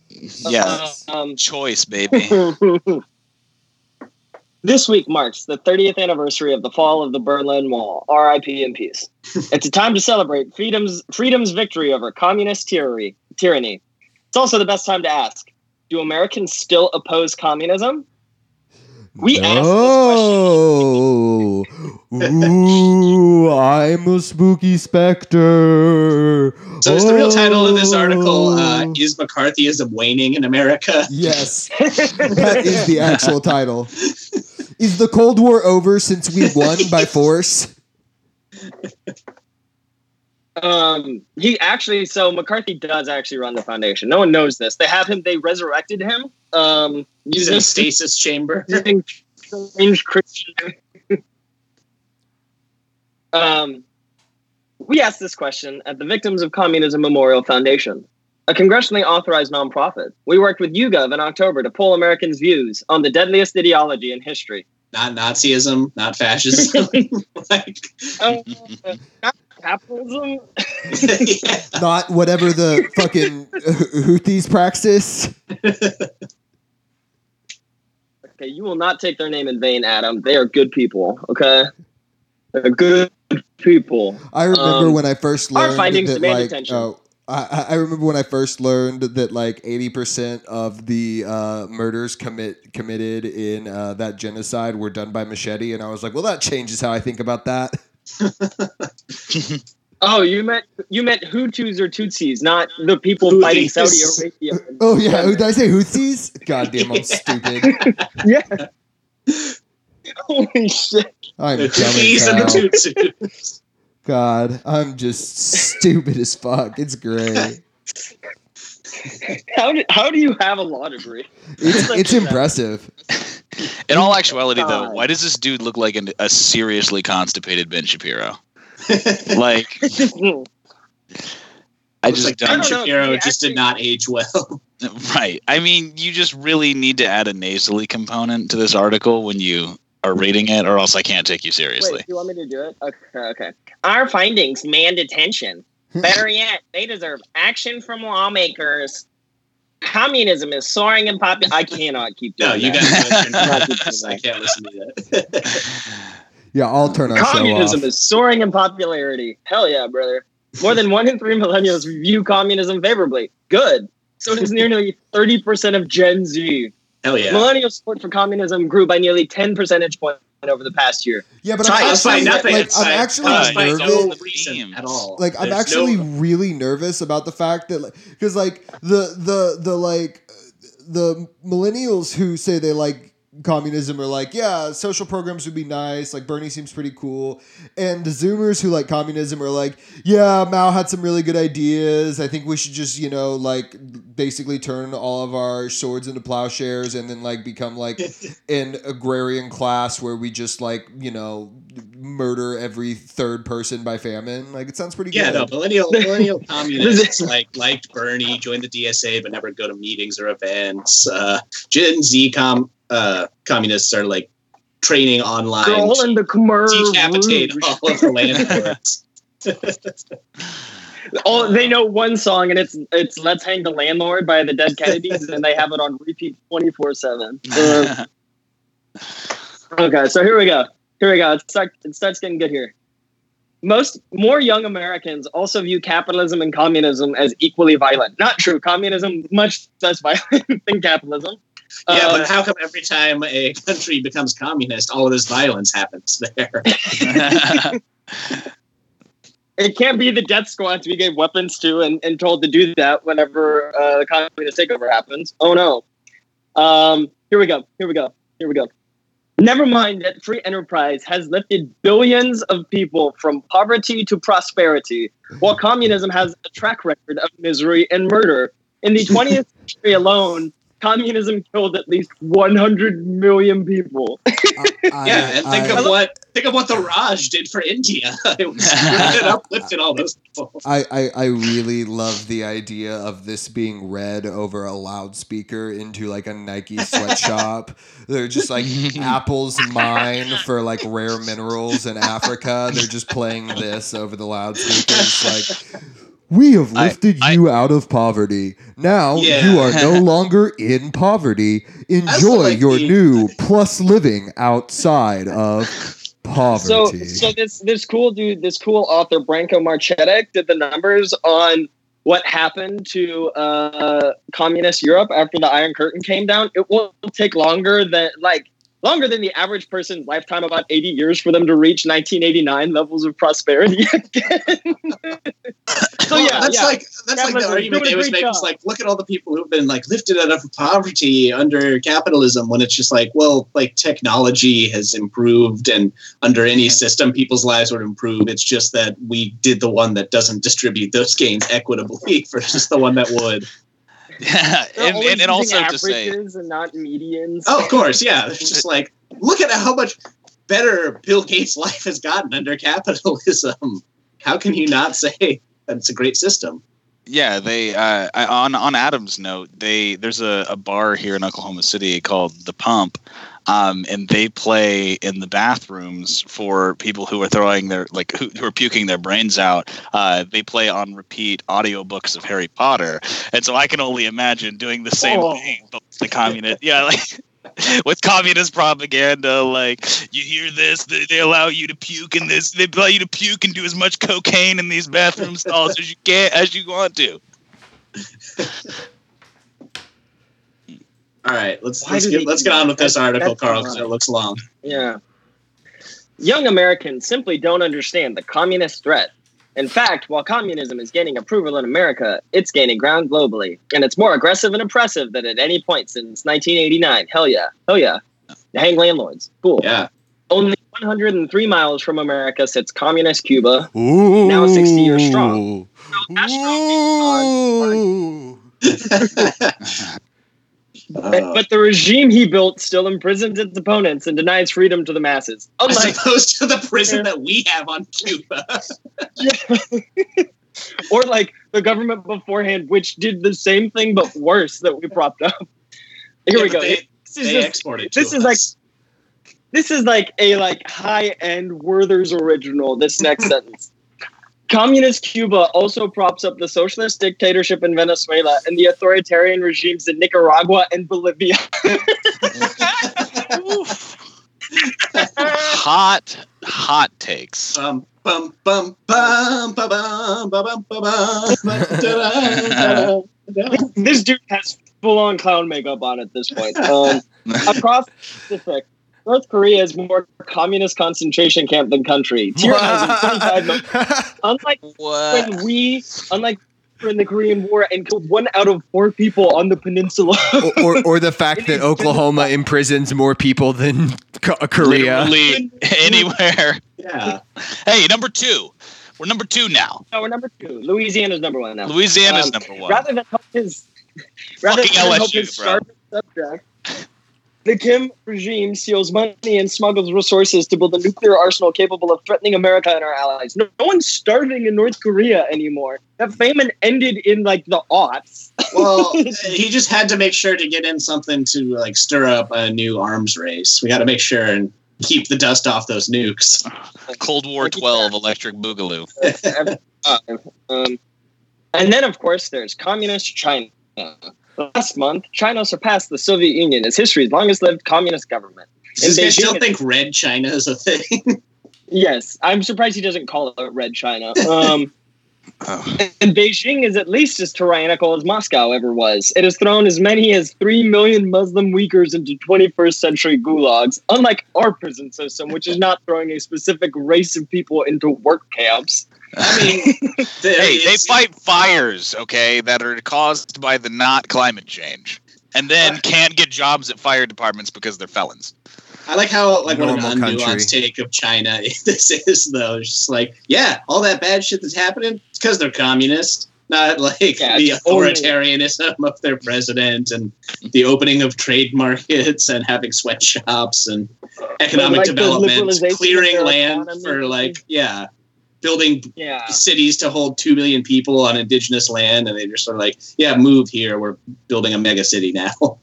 yeah, Um, choice, baby. this week marks the 30th anniversary of the fall of the Berlin Wall. R.I.P. in peace. it's a time to celebrate freedom's freedom's victory over communist tyranny. Tyranny. It's also the best time to ask: Do Americans still oppose communism? We asked no. Ooh, I'm a spooky specter. So is the real title of this article uh, Oh. "Is McCarthyism Waning in America?" Yes, that is the actual title. Is the Cold War over since we won by force? Um, he actually, so McCarthy does actually run the foundation. No one knows this. They have him. They resurrected him. Um, He's in using a stasis chamber. strange Christian. um, we asked this question at the Victims of Communism Memorial Foundation, a congressionally authorized nonprofit. We worked with YouGov in October to poll Americans' views on the deadliest ideology in history. Not Nazism, not fascism. like, Uh, not capitalism. yeah. Not whatever the fucking Houthis practice. Okay, you will not take their name in vain, Adam. They are good people. Okay, they're good people. I remember Um, when I first our learned findings that demand like attention. oh, I, I remember when I first learned that like eighty percent of the uh, murders commit committed in uh, that genocide were done by machete, and I was like, well, that changes how I think about that. Oh, you meant you meant Hutus or Tutsis, not the people Houthis. fighting Saudi Arabia. Oh yeah, did I say Houthis? God damn, I'm stupid. yeah. Holy shit! I'm The dumb Tutsis and the hell. Tutsis. God, I'm just stupid as fuck. It's great. How do, how do you have a law degree? It's, it's impressive. In all actuality, though, why does this dude look like an, a seriously constipated Ben Shapiro? Like, I just like don't. Ben I don't know, Shapiro he just did not age well. Right. I mean, you just really need to add a nasally component to this article when you are reading it, or else I can't take you seriously. Wait, do you want me to do it? Okay, okay. Our findings demand attention. Better yet, they deserve action from lawmakers. Communism is soaring in popularity. I cannot keep doing No, you that. guys Not mentioned keep doing I can't listen to that. Yeah, I'll turn our Communism is soaring in popularity. Hell yeah, brother. More than one in three millennials view communism favorably. Good. So does nearly 30% of Gen Z. Hell yeah. Millennial support for communism grew by nearly 10 percentage points over the past year. Yeah, but I'm it's by actually, nothing. like, I'm actually caused by nervous. no at all. like I'm There's actually no- really nervous about the fact that because like the the the like the millennials who say they like communism are like, yeah, social programs would be nice. Like Bernie seems pretty cool, and the Zoomers who like communism are like, yeah, Mao had some really good ideas. I think we should just you know like basically turn all of our swords into plowshares and then like become like an agrarian class where we just like you know murder every third person by famine. Like it sounds pretty Yeah, good. no, millennial millennial communists like liked Bernie, joined the DSA, but never go to meetings or events. Uh, Gen Z com uh, communists are like training online Girl to in the Khmer decapitate Rouge. all of the landlords. Oh, they know one song, and it's it's "Let's Hang the Landlord" by the Dead Kennedys, and they have it on repeat twenty four seven. Okay, so here we go. Here we go. It, start, it starts getting good here. Most more young Americans also view capitalism and communism as equally violent. Not true. Communism much less violent than capitalism. Yeah, Uh, but how come every time a country becomes communist, all of this violence happens there? it can't be the death squads we gave weapons to and, and told to do that whenever uh, the communist takeover happens. Oh no. Um, here we go. Here we go. Here we go. Never mind that free enterprise has lifted billions of people from poverty to prosperity, while communism has a track record of misery and murder. In the 20th century alone, communism killed at least 100 million people. yeah, and think I- of what think of what the Raj did for India. it, it uplifted all those people. I, I, I really love the idea of this being read over a loudspeaker into like a Nike sweatshop. They're just like Apple's mine for like rare minerals in Africa. They're just playing this over the loudspeaker. It's like, we have lifted I- you out of poverty. Now Yeah. you are no longer in poverty. Enjoy like your the- new plus living outside of poverty. so this this cool dude, this cool author, Branko Marcetic, did the numbers on what happened to uh, communist Europe after the Iron Curtain came down. It won't take longer than like longer than the average person's lifetime, about eighty years, for them to reach 1989 levels of prosperity again. so Well, yeah, that's yeah. like that's like the argument they was making. It's like, look at all the people who've been like lifted out of poverty under capitalism. When it's just like, well, like technology has improved, and under any system, people's lives would improve. It's just that we did the one that doesn't distribute those gains equitably versus the one that would. yeah, and, always and, and also to say, averages and not medians. Oh, of course, yeah. It's just like, look at how much better Bill Gates' life has gotten under capitalism. How can you not say that it's a great system? Yeah, they uh, on on Adam's note, they there's a, a bar here in Oklahoma City called the Pump, um, and they play in the bathrooms for people who are throwing their like who, who are puking their brains out. Uh, they play on repeat audiobooks of Harry Potter, and so I can only imagine doing the same Oh. thing, but with the communist. Yeah, like. With communist propaganda, like you hear this, they, they allow you to puke in this. They allow you to puke and do as much cocaine in these bathroom stalls as you can, as you want to. All right, let's Why let's get, let's get on with this article, that's Carl, because it looks long. Yeah. Young Americans simply don't understand the communist threat. In fact, while communism is gaining approval in America, it's gaining ground globally. And it's more aggressive and oppressive than at any point since 1989. Hell yeah. Hell yeah. Hang landlords. Cool. Yeah, Only 103 miles from America sits communist Cuba. Ooh. Now 60 years strong. Astro- Ooh. But, Uh, but the regime he built still imprisons its opponents and denies freedom to the masses. as Unlike opposed to the prison that we have on Cuba. or like the government beforehand, which did the same thing but worse that we propped up. Here Yeah, we go. They, this is just, this is like this is like a like high end Werther's original. This next sentence. Communist Cuba also props up the socialist dictatorship in Venezuela and the authoritarian regimes in Nicaragua and Bolivia. hot, hot takes. Bum, bum, bum, bum, this dude has full on clown makeup on at this point. Um, across the Pacific, North Korea is more communist concentration camp than country. Tyrannizing 25 million. Unlike what? when we, unlike in the Korean War and killed one out of four people on the peninsula. or, or, or the fact that Oklahoma imprisons more people than Korea. Literally anywhere. Yeah. Hey, number two. We're number two now. no, we're number two. Louisiana's number one now. Louisiana's Um, number one. Rather than help his, rather Fucking than help LSU, his bro. subject, the Kim regime steals money and smuggles resources to build a nuclear arsenal capable of threatening America and our allies. No, no one's starving in North Korea anymore. That famine ended in like the aughts. Well, he just had to make sure to get in something to like stir up a new arms race. We got to make sure and keep the dust off those nukes. Cold War 12 Electric Boogaloo. um, and then, of course, there's communist China. Last month, China surpassed the Soviet Union as history's longest-lived communist government. Does In this guy still think red China is a thing? Yes, I'm surprised he doesn't call it Red China. Um, Oh. and Beijing is at least as tyrannical as Moscow ever was. It has thrown as many as 3 million Muslim Uyghurs into 21st century gulags, unlike our prison system, which is not throwing a specific race of people into work camps. I mean, hey, they fight fires, okay, that are caused by the not climate change, and then can't get jobs at fire departments because they're felons. I like how like what an Normal country. unnuanced take of China this is though. It's just like, yeah, all that bad shit that's happening, it's because they're communist. Not like Yeah, the it's only- authoritarianism of their president and the opening of trade markets and having sweatshops and economic like development, clearing their land economy. for like yeah, building Yeah. cities to hold two million people on indigenous land, and they just sort of like, yeah, move here. We're building a mega city now.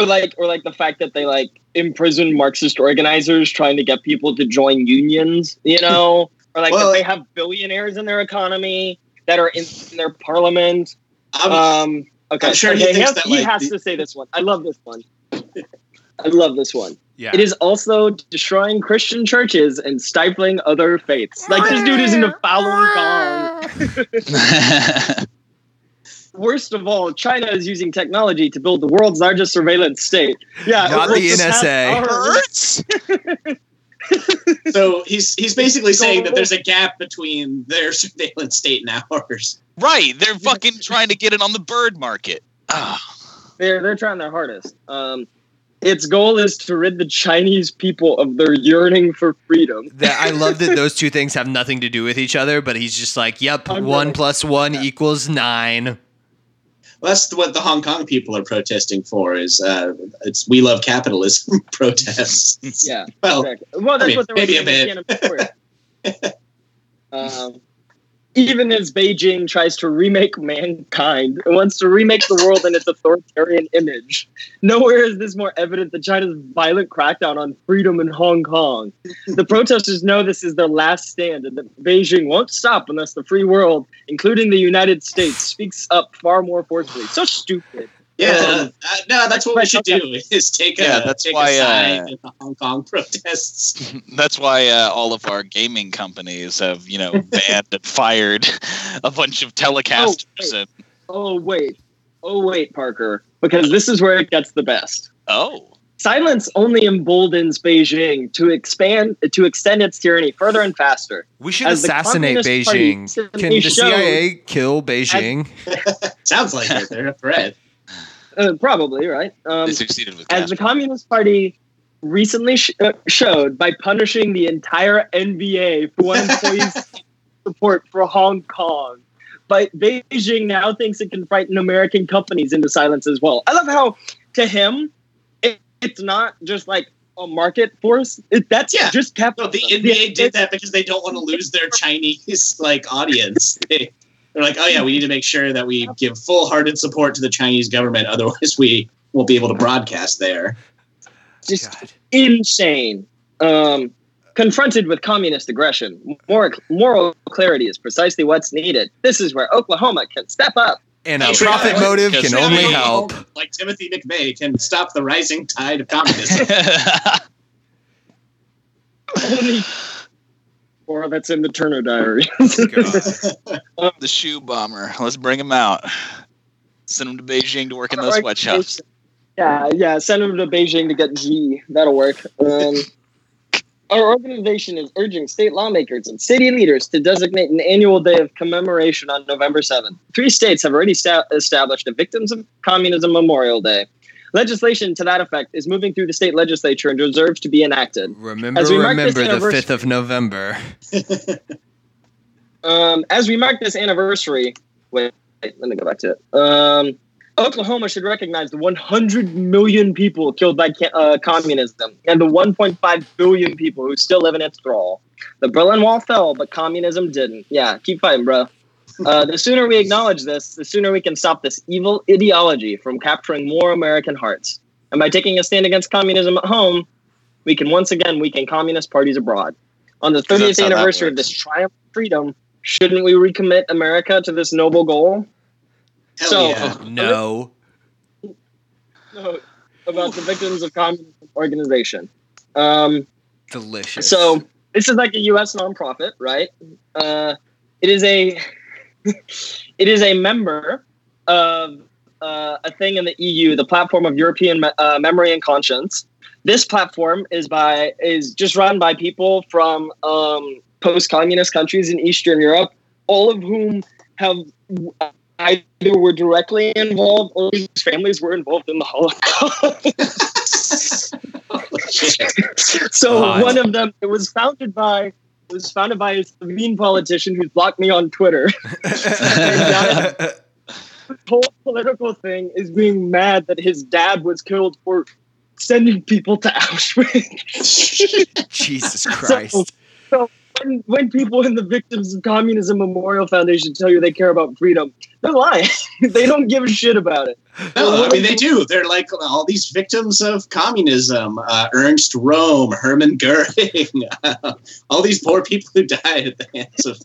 Or like, or like the fact that they like imprison Marxist organizers trying to get people to join unions, you know, or like Well- that they have billionaires in their economy that are in, in their parliament. I'm, Um, okay, I'm sure he okay, thinks has, that, he has the- to say this one. I love this one. I love this one. Yeah. It is also destroying Christian churches and stifling other faiths. Like this dude is in into Falun Gong. Worst of all, China is using technology to build the world's largest surveillance state. Yeah, Not it the was NSA. Hurts. So he's he's basically saying that there's a gap between their surveillance state and ours. right, they're fucking trying to get it on the bird market. Ah. They're they're trying their hardest. Um, its goal is to rid the Chinese people of their yearning for freedom. That I love that those two things have nothing to do with each other, but he's just like, "Yep, I'm one really- plus one equals nine. Well, that's what the Hong Kong people are protesting for. Is uh, it's we love capitalism protests. Yeah. Well, Exactly. Well, that's mean, what they were maybe a bit. Um, even as Beijing tries to remake mankind, it wants to remake the world in its authoritarian image. Nowhere is this more evident than China's violent crackdown on freedom in Hong Kong. The protesters know this is their last stand, and that Beijing won't stop unless the free world, including the United States, speaks up far more forcefully. So stupid. Yeah, Um, uh, no, that's what we should do. Is take a Yeah, that's take why, a side uh, in the Hong Kong protests. That's why uh, all of our gaming companies have, you know, banned and fired a bunch of telecasters. wait. and, Oh wait, oh wait, Parker, because this is where it gets the best. oh, Silence only emboldens Beijing to expand to extend its tyranny further and faster. We should As the assassinate Beijing. Can the CIA kill Beijing? Sounds like it. They're a threat. Uh, probably right. Um, they succeeded with as the Communist Party recently sh- uh, showed by punishing the entire NBA for one employee's support for Hong Kong. But Beijing now thinks it can frighten American companies into silence as well. I love how, to him, it, it's not just like a market force. It, that's Yeah. just No, the NBA did that because they don't want to lose their Chinese like audience. They, they're like, oh yeah, we need to make sure that we give full-hearted support to the Chinese government, otherwise we won't be able to broadcast there. Just God. insane. Um, confronted with communist aggression, more moral clarity is precisely what's needed. This is where Oklahoma can step up. And a profit like- motive can only help. Like Timothy McVeigh can stop the rising tide of communism. Only or that's in the Turner Diary. God. the shoe bomber. Let's bring him out. Send him to Beijing to work in those sweatshops. Yeah, yeah. Send him to Beijing to get G. That'll work. Um, Our organization is urging state lawmakers and city leaders to designate an annual day of commemoration on November 7th. Three states have already sta- established a Victims of Communism Memorial Day. Legislation to that effect is moving through the state legislature and deserves to be enacted. Remember, As we mark this remember the 5th of November. Um, as we mark this anniversary, wait, wait, let me go back to it. Um, Oklahoma should recognize the 100 million people killed by uh, communism and the 1.5 billion people who still live in its thrall. The Berlin Wall fell, but communism didn't. Yeah, keep fighting, bro. Uh, the sooner we acknowledge this, the sooner we can stop this evil ideology from capturing more American hearts. And by taking a stand against communism at home, we can once again weaken communist parties abroad. On the 30th that's how that anniversary of this triumph of freedom, shouldn't we recommit America to this noble goal? Hell So- yeah. No. No, about the Victims of Communism organization. Um, Delicious. so this is like a U.S. nonprofit, right? Uh, it is a it is a member of uh, a thing in the EU, the platform of European uh, Memory and Conscience. This platform is by is just run by people from um, post-communist countries in Eastern Europe, all of whom have either were directly involved or whose families were involved in the Holocaust. so God. one of them it was founded by it was founded by a Slovene politician who's blocked me on Twitter. The whole political thing is being mad that his dad was killed for sending people to Auschwitz. Jesus Christ. When, when people in the Victims of Communism Memorial Foundation tell you they care about freedom, they're lying. they don't give a shit about it. No, I mean they do. They're like all these victims of communism: uh, Ernst Röhm, Hermann Goering, all these poor people who died at the hands of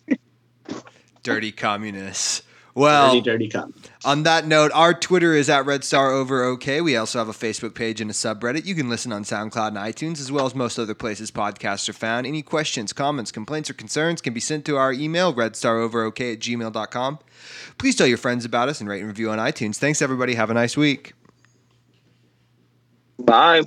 Dirty communists. Well, dirty, dirty communists. On that note, our Twitter is at Red Star Over OK. We also have a Facebook page and a subreddit. You can listen on SoundCloud and iTunes, as well as most other places podcasts are found. Any questions, comments, complaints, or concerns can be sent to our email, redstaroverok at gmail.com. Please tell your friends about us and rate and review on iTunes. Thanks, everybody. Have a nice week. Bye.